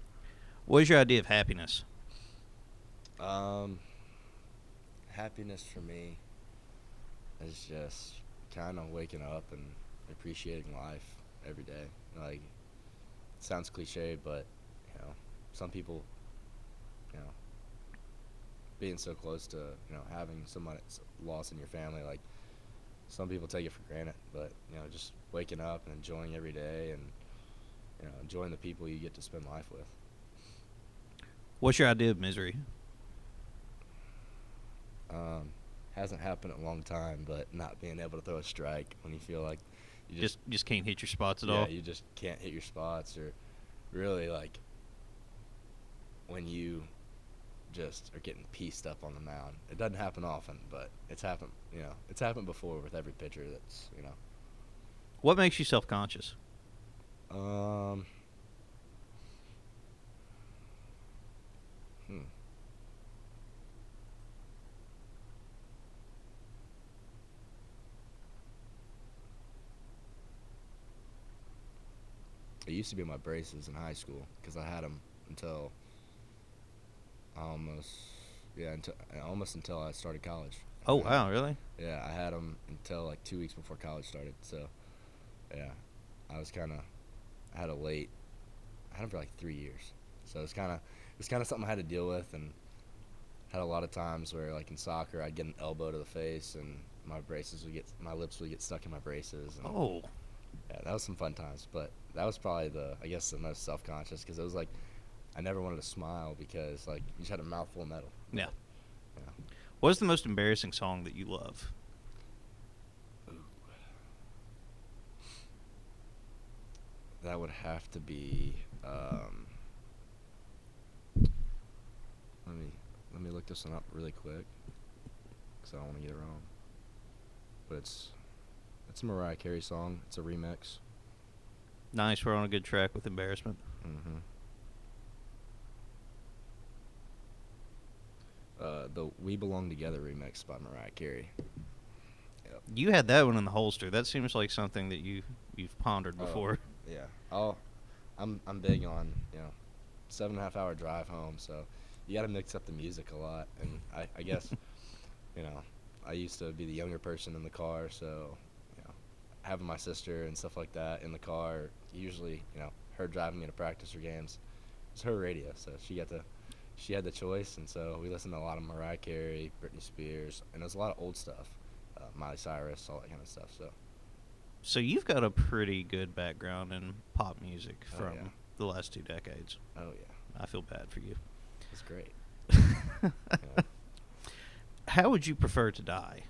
Speaker 2: What is your idea of happiness?
Speaker 5: Um, happiness for me is just kind of waking up and appreciating life every day. Like, it sounds cliche, but you know, some people, you know, being so close to you know having someone lost in your family, like some people take it for granted. But you know, just waking up and enjoying every day and you know enjoying the people you get to spend life with.
Speaker 2: What's your idea of misery?
Speaker 5: Um, hasn't happened in a long time, but not being able to throw a strike when you feel like you
Speaker 2: Just just can't hit your spots at
Speaker 5: yeah,
Speaker 2: all.
Speaker 5: you just can't hit your spots, or really like when you just are getting pieced up on the mound. It doesn't happen often, but it's happened. You know, it's happened before with every pitcher. That's you know.
Speaker 2: What makes you self conscious?
Speaker 5: Um. Hmm. It used to be my braces in high school because I had them until almost, yeah, until almost until I started college.
Speaker 2: Oh wow, really?
Speaker 5: Yeah, I had them until like two weeks before college started. So, yeah, I was kind of, had a late, I had them for like three years. So it was kind of, it was kind of something I had to deal with, and had a lot of times where like in soccer I'd get an elbow to the face, and my braces would get, my lips would get stuck in my braces. And,
Speaker 2: Oh,
Speaker 5: yeah, that was some fun times. But that was probably the, I guess, the most self conscious because it was like, I never wanted to smile because like you just had a mouthful of metal.
Speaker 2: yeah.
Speaker 5: Yeah.
Speaker 2: What is the most embarrassing song that you love?
Speaker 5: That would have to be. Um, let me let me look this one up really quick, because I don't want to get it wrong. But it's it's a Mariah Carey song. It's a remix.
Speaker 2: Nice, we're on a good track with embarrassment.
Speaker 5: Mm-hmm. Uh, the "We Belong Together" remix by Mariah Carey. Yep.
Speaker 2: You had that one in the holster. That seems like something that you you've pondered
Speaker 5: Oh.
Speaker 2: before.
Speaker 5: Yeah. Oh, I'm I'm big on you know, seven and a half hour drive home, so you got to mix up the music a lot. And I, I guess, you know, I used to be the younger person in the car, so you know, having my sister and stuff like that in the car, usually you know, her driving me to practice or games, it's her radio, so she got to. She had the choice, and so we listened to a lot of Mariah Carey, Britney Spears, and there's a lot of old stuff, uh, Miley Cyrus, all that kind of stuff. So
Speaker 2: So you've got a pretty good background in pop music
Speaker 5: Oh,
Speaker 2: from
Speaker 5: yeah.
Speaker 2: the last two decades.
Speaker 5: oh yeah,
Speaker 2: I feel bad for you.
Speaker 5: it's great.
Speaker 2: How would you prefer to die?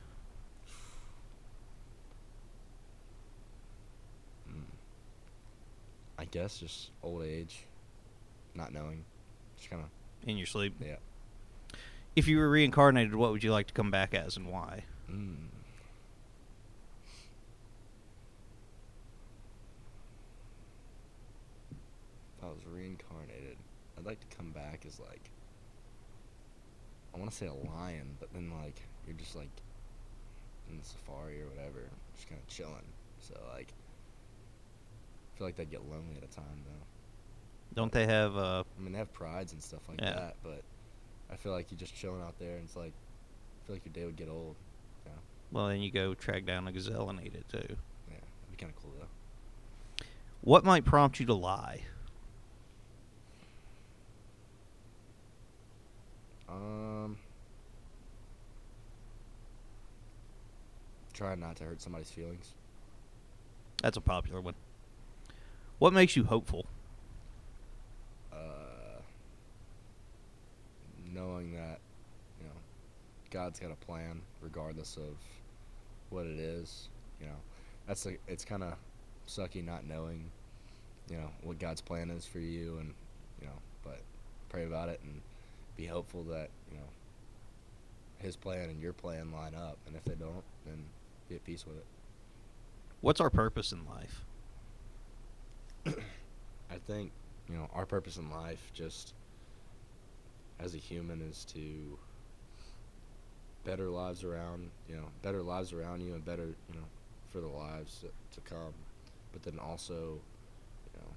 Speaker 5: Mm. I guess just old age, not knowing, just kind of
Speaker 2: In your sleep?
Speaker 5: yeah.
Speaker 2: If you were reincarnated, what would you like to come back as and why?
Speaker 5: Mm. If I was reincarnated, I'd like to come back as like I want to say a lion, but then like you're just like in the safari or whatever, just kind of chilling. So like, I feel like that'd get lonely at a time though.
Speaker 2: Don't they have? Uh,
Speaker 5: I mean, they have prides and stuff like
Speaker 2: Yeah.
Speaker 5: that, but I feel like you're just chilling out there, and it's like, I feel like your day would get old. Yeah,
Speaker 2: well, then you go track down a gazelle and eat it too.
Speaker 5: yeah, it'd be kind of cool though.
Speaker 2: What might prompt you to lie?
Speaker 5: Um, try not to hurt somebody's feelings.
Speaker 2: That's a popular one. What makes you hopeful?
Speaker 5: Uh, knowing that, you know, God's got a plan regardless of what it is. You know, that's a, it's kind of sucky not knowing, you know, what God's plan is for you, and you know, but pray about it and be hopeful that you know His plan and your plan line up, and if they don't, then be at peace with it.
Speaker 2: What's our purpose in life?
Speaker 5: I think, you know, our purpose in life just as a human is to better lives around, you know, better lives around you and better, you know, for the lives to, to come. But then also, you know,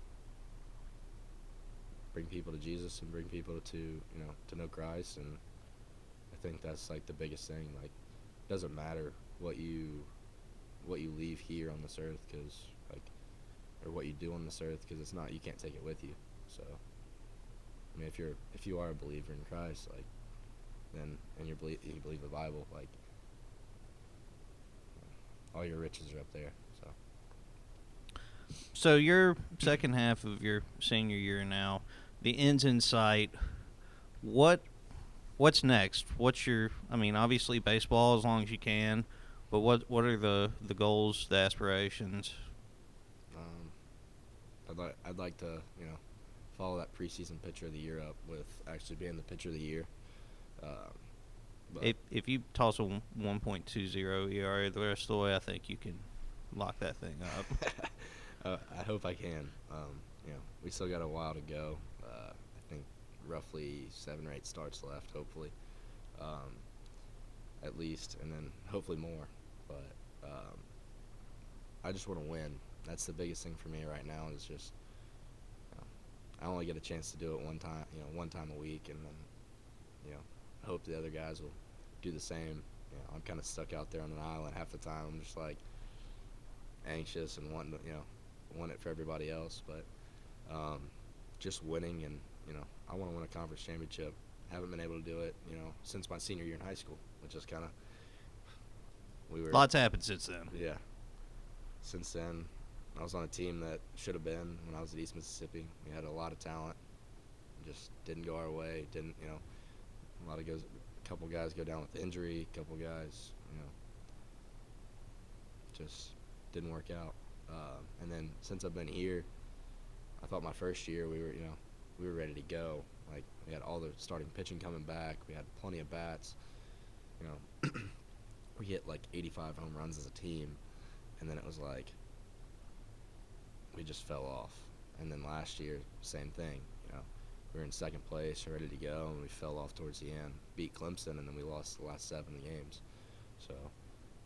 Speaker 5: bring people to Jesus and bring people to, you know, to know Christ and I think that's like the biggest thing. Like it doesn't matter what you what you leave here on this earth cuz like or what you do on this earth because it's not you can't take it with you. So, I mean, if you're if you are a believer in Christ, like, then and you believe you believe the Bible, like, all your riches are up there. So,
Speaker 2: So your second half of your senior year now, the ends in sight. What what's next? What's your I mean, obviously baseball as long as you can, but what what are the the goals, the aspirations?
Speaker 5: um, I'd like I'd like to you know follow that preseason pitcher of the year up with actually being the pitcher of the year. Um, but
Speaker 2: If if you toss a 1.20 ERA the rest of the way, I think you can lock that thing up.
Speaker 5: uh, I hope I can. Um, you know, we still got a while to go. Roughly seven or eight starts left, hopefully, um, at least, and then hopefully more. But um, I just want to win. That's the biggest thing for me right now. Is just you know, I only get a chance to do it one time. You know, one time a week, and then you know, I hope the other guys will do the same. You know, I'm kind of stuck out there on an island half the time. I'm just like anxious and wanting to, you know, want it for everybody else. But um, just winning and, you know, I want to win a conference championship. Haven't been able to do it, you know, since my senior year in high school, which is kind of we were
Speaker 2: Lots happened since then.
Speaker 5: yeah. Since then, I was on a team that should have been when I was at East Mississippi. We had a lot of talent, just didn't go our way. Didn't you know? A lot of guys, a couple guys go down with injury. A couple guys, you know, just didn't work out. Uh, and then since I've been here, I thought my first year we were, you know, we were ready to go. Like we had all the starting pitching coming back. We had plenty of bats. You know, we hit like 85 home runs as a team, and then it was like we just fell off. And then last year, same thing. You know, we were in second place, ready to go, and we fell off towards the end. Beat Clemson, and then we lost the last seven games. So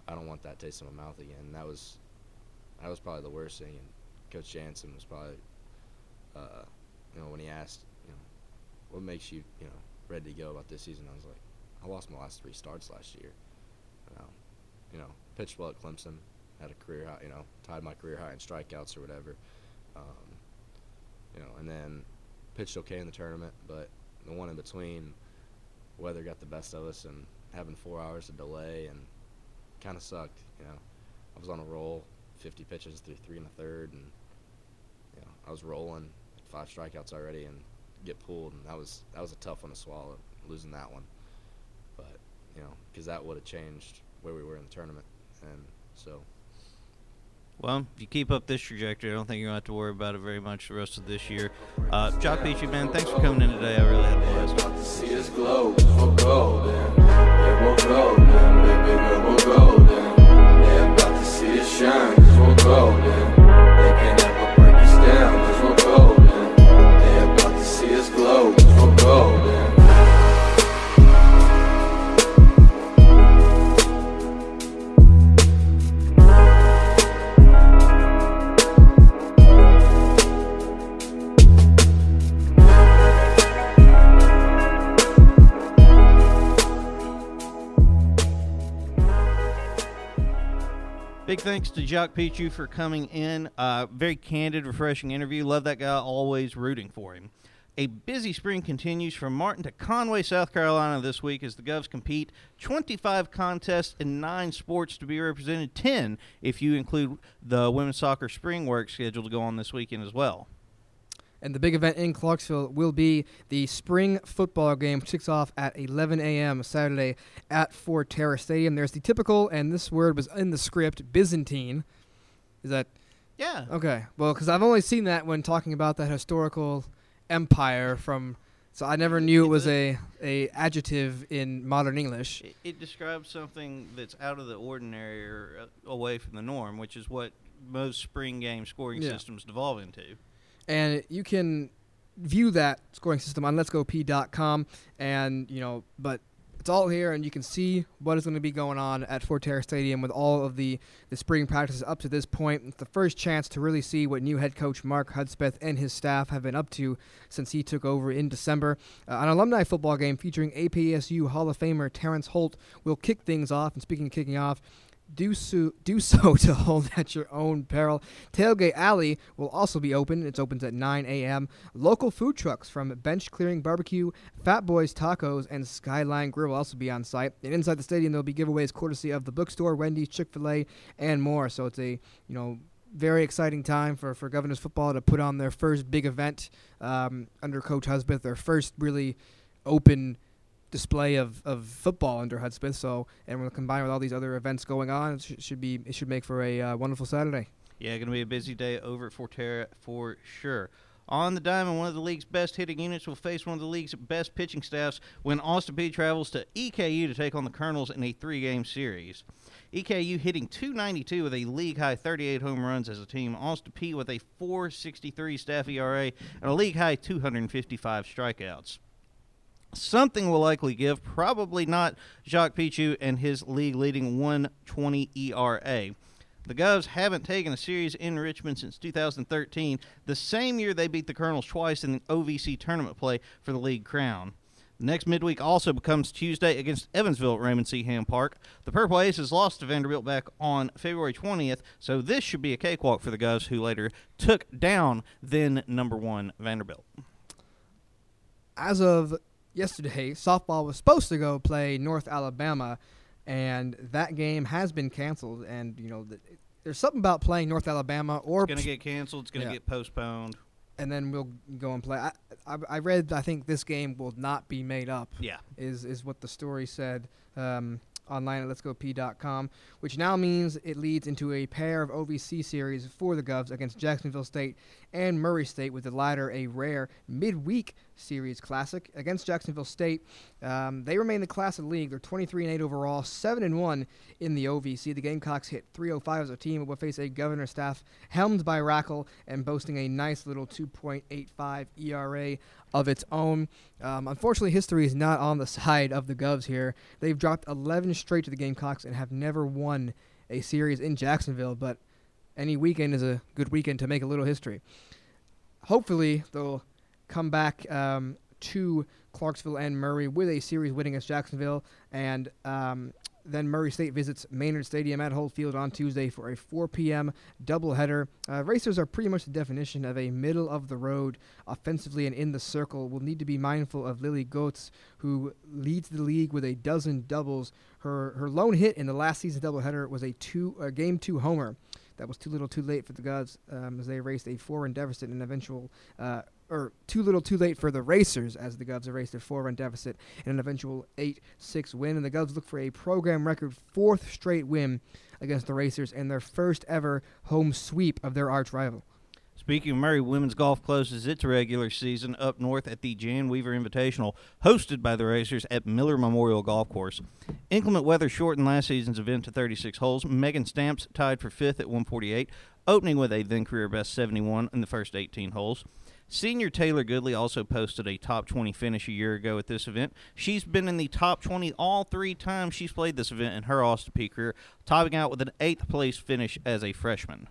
Speaker 5: I don't want that taste in my mouth again. That was that was probably the worst thing. And Coach Janssen was probably, uh, you know, when he asked, you know, what makes you, you know, ready to go about this season, I was like, I lost my last three starts last year. Know, you know, pitched well at Clemson, had a career high, you know, tied my career high in strikeouts or whatever. Um, you know, and then pitched okay in the tournament, but the one in between, weather got the best of us, and having four hours of delay and kind of sucked. You know, I was on a roll, 50 pitches through three and a third, and you know, I was rolling, five strikeouts already, and get pulled, and that was that was a tough one to swallow, losing that one. But you know, because that would have changed where we were in the tournament, and so
Speaker 2: Well, if you keep up this trajectory, I don't think you're going to have to worry about it very much the rest of this year. Uh, Jacques Pucheu, man, thanks for coming in today. I really had a blast.
Speaker 4: About to see us glow, 'cause we're golden. Yeah, we're golden, baby girl, we're golden. Yeah, about to see us shine, 'cause we're golden.
Speaker 2: Thanks to Jacques Pucheu for coming in. Uh, very candid, refreshing interview. Love that guy. Always rooting for him. A busy spring continues from Martin to Conway, South Carolina this week as the Govs compete. 25 contests in nine sports to be represented, 10 if you include the women's soccer spring work scheduled to go on this weekend as well.
Speaker 3: And the big event in Clarksville will be the spring football game, which kicks off at 11 a.m. Saturday at Forterra Stadium. There's the typical, and this word was in the script, Byzantine. Is that
Speaker 2: Yeah.
Speaker 3: okay? Well, because I've only seen that when talking about that historical empire from. So I never knew it was a, a adjective in modern English.
Speaker 2: It, it describes something that's out of the ordinary or uh, away from the norm, which is what most spring game scoring
Speaker 3: Yeah.
Speaker 2: systems devolve into.
Speaker 3: And you can view that scoring system on letsgopeay.com and you know but it's all here and you can see what is going to be going on at Forterra Stadium with all of the, the spring practices up to this point. It's the first chance to really see what new head coach Mark Hudspeth and his staff have been up to since he took over in December. Uh, an alumni football game featuring APSU Hall of Famer Terrence Holt will kick things off. And speaking of kicking off, do so, do so to hold at your own peril. Tailgate Alley will also be open. It's opens at 9 a.m. Local food trucks from Bench Clearing Barbecue, Fat Boys Tacos, and Skyline Grill will also be on site. And inside the stadium, there'll be giveaways courtesy of the bookstore, Wendy's, Chick Fil A, and more. So it's a you know very exciting time for, for Governors football to put on their first big event um, under Coach Hudspeth, their first really open display of, of football under Hudspeth. So, and we'll combine with all these other events going on. It sh- should be it should make for a uh, wonderful Saturday.
Speaker 2: Yeah, going to be a busy day over at Forterra for sure. On the diamond, one of the league's best hitting units will face one of the league's best pitching staffs when Austin Peay travels to EKU to take on the Colonels in a three-game series. EKU hitting 292 with a league high 38 home runs as a team. Austin Peay with a 463 staff ERA and a league high 255 strikeouts. Something will likely give, probably not Jacques Pucheu and his league leading 120 ERA. The Govs haven't taken a series in Richmond since 2013, the same year they beat the Colonels twice in the OVC tournament play for the league crown. The next midweek also becomes Tuesday against Evansville at Raymond C. Hand Park. The Purple Aces lost to Vanderbilt back on February 20th, so this should be a cakewalk for the Govs, who later took down then number one Vanderbilt.
Speaker 3: As of yesterday, softball was supposed to go play North Alabama, and that game has been canceled. And you know, th- there's something about playing North Alabama or
Speaker 2: It's going to get canceled. It's going to
Speaker 3: Yeah.
Speaker 2: get postponed.
Speaker 3: and then we'll go and play. I, I, I read. I think this game will not be made up.
Speaker 2: Yeah.
Speaker 3: is is what the story said um, online at letsgopeay.com, which now means it leads into a pair of OVC series for the Govs against Jacksonville State and Murray State, with the latter a rare midweek series classic against Jacksonville State. Um, they remain the class of the league. They're 23 and 8 overall, 7 and 1 in the OVC. The Gamecocks hit 305 as a team and will face a governor staff helmed by Rackel and boasting a nice little 2.85 ERA of its own. Um, unfortunately, history is not on the side of the Govs here. They've dropped 11 straight to the Gamecocks and have never won a series in Jacksonville, but any weekend is a good weekend to make a little history. Hopefully, they'll come back um, to Clarksville and Murray with a series winning against Jacksonville, and um, then Murray State visits Maynard Stadium at Holt Field on Tuesday for a 4 p.m. doubleheader. Uh, racers are pretty much the definition of a middle of the road offensively and in the circle. We'll need to be mindful of Lily Goetz, who leads the league with a dozen doubles. Her her lone hit in the last season doubleheader was a two a game two homer. That was too little, too late for the Govs um, as they raced a four-run deficit in eventual, uh, or too little, too late for the Racers as the Govs erased their four-run deficit in an eventual 8-6 win. And the Govs look for a program record fourth straight win against the Racers and their first ever home sweep of their arch rival.
Speaker 2: Speaking of Murray, women's golf closes its regular season up north at the Jan Weaver Invitational, hosted by the Racers at Miller Memorial Golf Course. Inclement weather shortened last season's event to 36 holes. Megan Stamps tied for fifth at 148, opening with a then career best 71 in the first 18 holes. Senior Taylor Goodley also posted a top 20 finish a year ago at this event. She's been in the top 20 all three times she's played this event in her Austin Peay career, topping out with an eighth place finish as a freshman.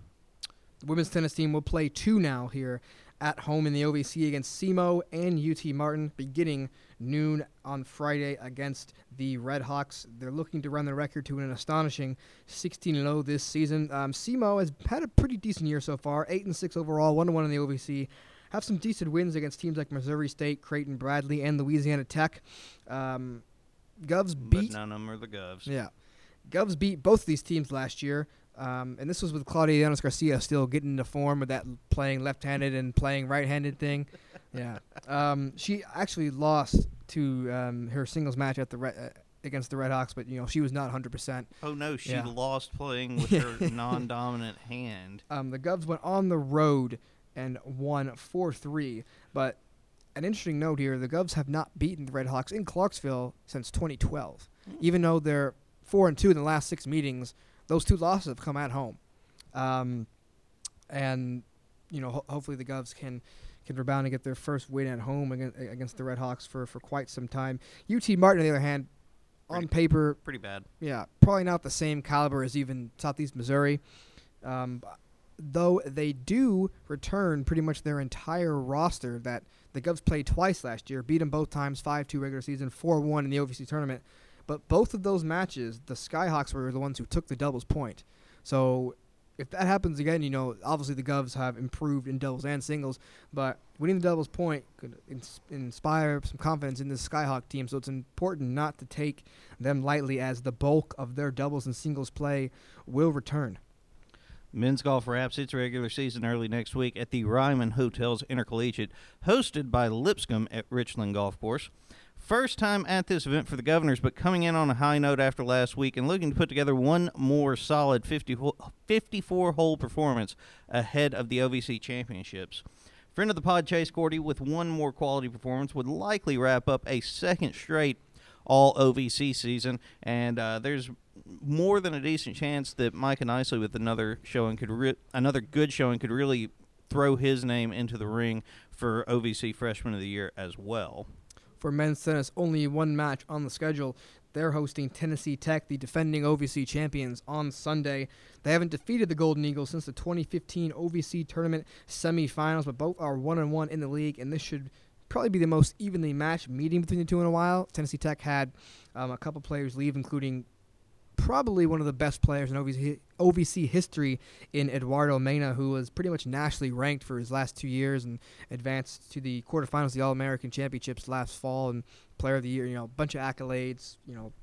Speaker 3: The women's tennis team will play two now here at home in the OVC against SEMO and UT Martin, beginning noon on Friday against the Red Hawks. They're looking to run the record to an astonishing 16 0 this season. Um, SEMO has had a pretty decent year so far, 8 and 6 overall, 1 1 in the OVC. Have some decent wins against teams like Missouri State, Creighton Bradley, and Louisiana Tech. Um, Govs
Speaker 2: But
Speaker 3: beat
Speaker 2: none of them are the Govs.
Speaker 3: yeah. Govs beat both of these teams last year. Um, and this was with Claudia Yanes Garcia still getting into form with that playing left handed and playing right handed thing. Yeah. Um, she actually lost to um, her singles match at the Red, uh, against the Red Hawks, but you know she was not 100%.
Speaker 2: Oh no, she
Speaker 3: Yeah.
Speaker 2: lost playing with her non-dominant hand.
Speaker 3: Um, the Govs went on the road and won 4 3. But an interesting note here the Govs have not beaten the Red Hawks in Clarksville since 2012. Even though they're 4 and 2 in the last six meetings, those two losses have come at home. Um, and, you know, ho- hopefully the Govs can. Can rebound and get their first win at home against, against the Red Hawks for, for quite some time. UT Martin, on the other hand, on paper,
Speaker 2: Pretty bad.
Speaker 3: yeah, probably not the same caliber as even Southeast Missouri. Um, though they do return pretty much their entire roster that the Govs played twice last year, beat them both times, 5 2 regular season, 4 1 in the OVC tournament. But both of those matches, the Skyhawks were the ones who took the doubles point. So if that happens again, you know, obviously the Govs have improved in doubles and singles, but winning the doubles point could ins- inspire some confidence in this Skyhawk team. So it's important not to take them lightly as the bulk of their doubles and singles play will return.
Speaker 2: Men's golf wraps its regular season early next week at the Ryman Hotels Intercollegiate, hosted by Lipscomb at Richland Golf Course. First time at this event for the Governors, but coming in on a high note after last week and looking to put together one more solid 50 hole, 54 hole performance ahead of the OVC Championships. Friend of the pod, Chase Gordy, with one more quality performance, would likely wrap up a second straight all OVC season, and uh, there's more than a decent chance that Mike and Isley with another showing could re- another good showing could really throw his name into the ring for OVC Freshman of the Year as well.
Speaker 3: For men's tennis, only one match on the schedule. They're hosting Tennessee Tech, the defending OVC champions, on Sunday. They haven't defeated the Golden Eagles since the 2015 OVC tournament semifinals, but both are one and one in the league, and this should probably be the most evenly matched meeting between the two in a while. Tennessee Tech had um, a couple players leave, including probably one of the best players in OVC, OVC history in Eduardo Mena, who was pretty much nationally ranked for his last two years and advanced to the quarterfinals, of the All American Championships last fall, and Player of the Year. You know, a bunch of accolades. You know,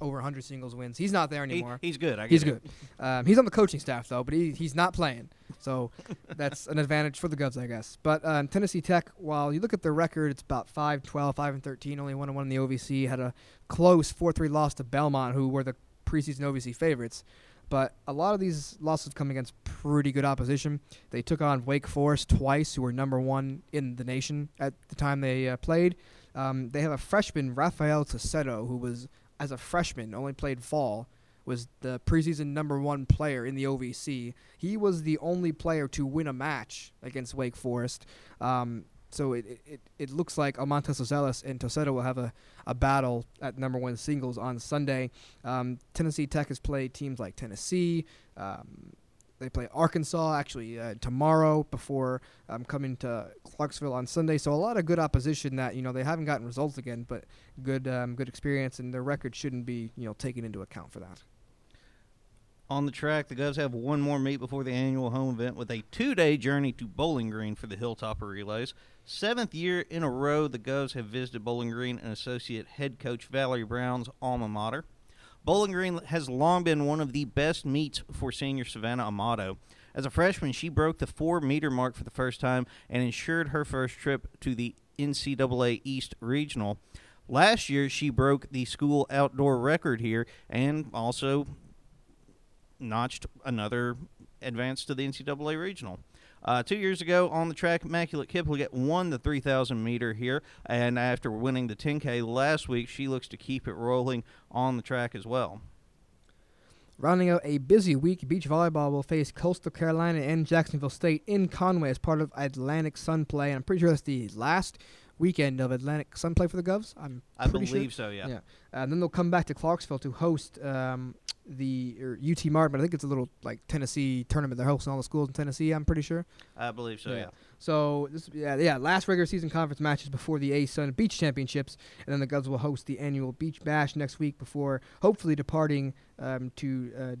Speaker 3: over 100 singles wins. He's not there
Speaker 2: He-
Speaker 3: anymore.
Speaker 2: he's good. I
Speaker 3: He's
Speaker 2: get
Speaker 3: good. Um, he's on the coaching staff though, but he, he's not playing, so that's an advantage for the Govs, I guess. But um, Tennessee Tech, while you look at their record, it's about 5, 12, 5 and 13, only one and one in the OVC. Had a close 4-3 loss to Belmont, who were the preseason OVC favorites. But a lot of these losses come against pretty good opposition. They took on Wake Forest twice, who were number one in the nation at the time they uh, played. Um, they have a freshman, Rafael Toseto, who was, as a freshman, only played fall, was the preseason number one player in the OVC. He was the only player to win a match against Wake Forest. Um, so it, it- it, looks like Amantes Ozelas and Toseto will have a, a battle at number one singles on Sunday. Um, Tennessee Tech has played teams like Tennessee. Um, they play Arkansas actually uh, tomorrow before um, coming to Clarksville on Sunday. So a lot of good opposition that you know they haven't gotten results again, but good um, good experience and their record shouldn't be you know taken into account for that.
Speaker 2: On the track, the Govs have one more meet before the annual home event with a two-day journey to Bowling Green for the Hilltopper Relays. Seventh year in a row, the Govs have visited Bowling Green and associate head coach Valerie Brown's alma mater. Bowling Green has long been one of the best meets for senior Savannah Amato. As a freshman, she broke the four-meter mark for the first time and ensured her first trip to the NCAA East Regional. Last year, she broke the school outdoor record here and also notched another advance to the NCAA regional. Uh, two years ago on the track, Immaculate Kipling won the 3,000 meter here, and after winning the 10K last week, she looks to keep it rolling on the track as well.
Speaker 3: Rounding out a busy week, beach volleyball will face Coastal Carolina and Jacksonville State in Conway as part of Atlantic Sun Play. And I'm pretty sure that's the last weekend of Atlantic Sun Play for the Govs. I'm
Speaker 2: I
Speaker 3: pretty sure.
Speaker 2: believe so, yeah.
Speaker 3: Yeah. And then they'll come back to Clarksville to host um, the UT Martin, but I think it's a little like Tennessee tournament. They're hosting all the schools in Tennessee. I'm pretty sure.
Speaker 2: I believe so. Yeah.
Speaker 3: So this, yeah, yeah, last regular season conference matches before the A Sun Beach Championships, and then the Govs will host the annual Beach Bash next week before hopefully departing um, to uh,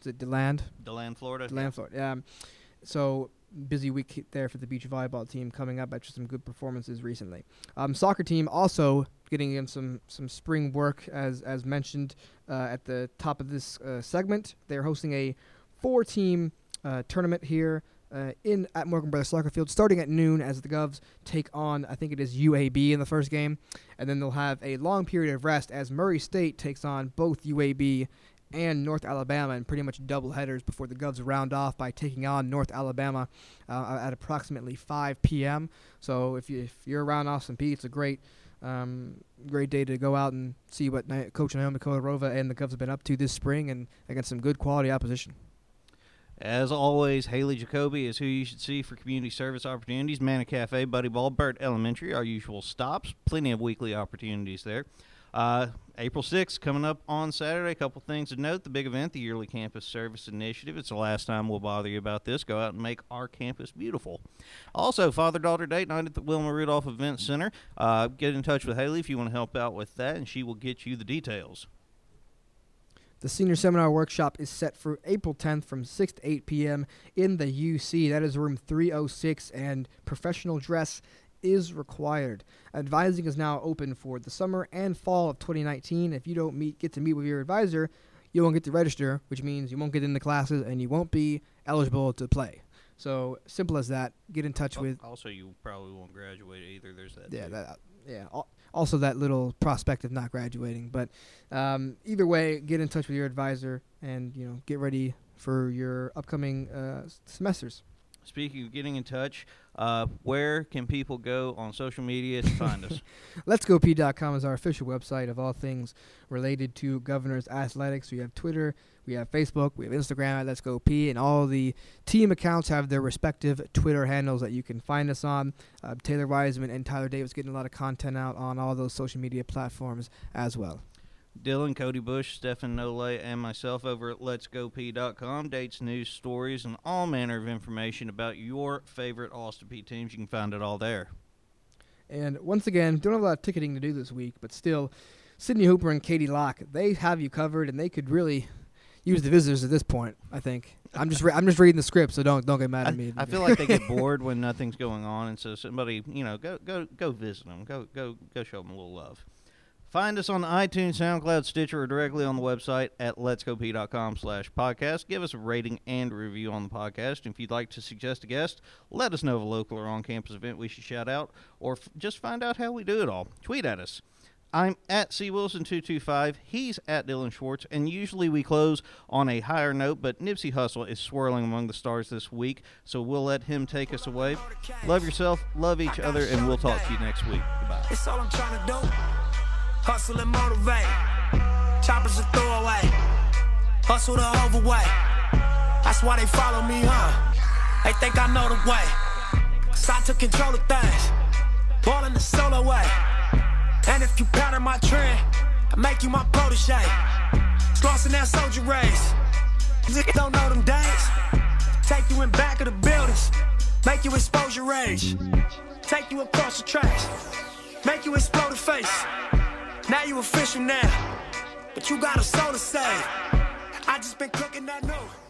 Speaker 3: is it Deland,
Speaker 2: Deland, Florida.
Speaker 3: Deland, Florida. Um, so busy week there for the beach volleyball team coming up after some good performances recently. Um, soccer team also getting in some some spring work as as mentioned uh, at the top of this uh, segment. They're hosting a four team uh, tournament here. Uh, in at Morgan Brothers Soccer Field, starting at noon as the Govs take on, I think it is UAB in the first game, and then they'll have a long period of rest as Murray State takes on both UAB and North Alabama in pretty much double headers before the Govs round off by taking on North Alabama uh, at approximately 5 p.m. So if, you, if you're around Austin Peay, it's a great um, great day to go out and see what Coach Naomi Kolarova and the Cubs have been up to this spring and against some good quality opposition.
Speaker 2: As always, Haley Jacoby is who you should see for community service opportunities. Manna Cafe, Buddy Ball, Burt Elementary, our usual stops. Plenty of weekly opportunities there. Uh, April 6th coming up on Saturday. A couple things to note. The big event, the yearly campus service initiative. It's the last time we'll bother you about this. Go out and make our campus beautiful. Also, father daughter date night at the Wilma Rudolph Event Center. Uh, get in touch with Haley if you want to help out with that, and she will get you the details.
Speaker 3: The senior seminar workshop is set for April 10th from 6 to 8 p.m. in the UC. That is room 306, and professional dress is required. Advising is now open for the summer and fall of 2019. If you don't meet, get to meet with your advisor, you won't get to register, which means you won't get into classes and you won't be eligible to play. So simple as that. Get in touch with.
Speaker 2: Also, you probably won't graduate either. There's that.
Speaker 3: Yeah,
Speaker 2: too.
Speaker 3: that, yeah. al- Also, that little prospect of not graduating. But um, either way, get in touch with your advisor and you know get ready for your upcoming uh, semesters.
Speaker 2: Speaking of getting in touch, uh, where can people go on social media to find us?
Speaker 3: Let'sGoPeay.com is our official website of all things related to Governors Athletics. We have Twitter, we have Facebook, we have Instagram at Let's Go Peay, and all the team accounts have their respective Twitter handles that you can find us on. Uh, Taylor Wiseman and Tyler Davis getting a lot of content out on all those social media platforms as well.
Speaker 2: Dylan, Cody Bush, Stefan Nole, and myself over at letsgopeay.com. Dates, news, stories, and all manner of information about your favorite Austin Peay teams. You can find it all there.
Speaker 3: And once again, don't have a lot of ticketing to do this week, but still, Sydney Hooper and Katie Locke, they have you covered, and they could really use the visitors at this point. I think. I'm just re- I'm just reading the script, so don't don't get mad
Speaker 2: I,
Speaker 3: at me.
Speaker 2: I feel like they get bored when nothing's going on, and so somebody, you know, go go go visit them, go go go show them a little love. Find us on iTunes, SoundCloud, Stitcher, or directly on the website at letsgopeay.com slash podcast. Give us a rating and review on the podcast. And If you'd like to suggest a guest, let us know of a local or on-campus event we should shout out, or f- just find out how we do it all. Tweet at us. I'm at C Wilson225. He's at Dylan Schwartz. And usually we close on a higher note, but Nipsey Hussle is swirling among the stars this week, so we'll let him take us away. Love yourself, love each other, and we'll talk to you next week. Goodbye.
Speaker 6: Hustle and motivate. Choppers a throwaway. Hustle the overweight. That's why they follow me, huh? They think I know the way. Cause I took control of things. Ballin' the solo way. And if you pattern my trend, I make you my protege. Slossin' that soldier race. Niggas don't know them days. Take you in back of the buildings. Make you expose your rage. Take you across the tracks. Make you explode the face. Now you official now. But you got a soul to save. I just been cooking that new.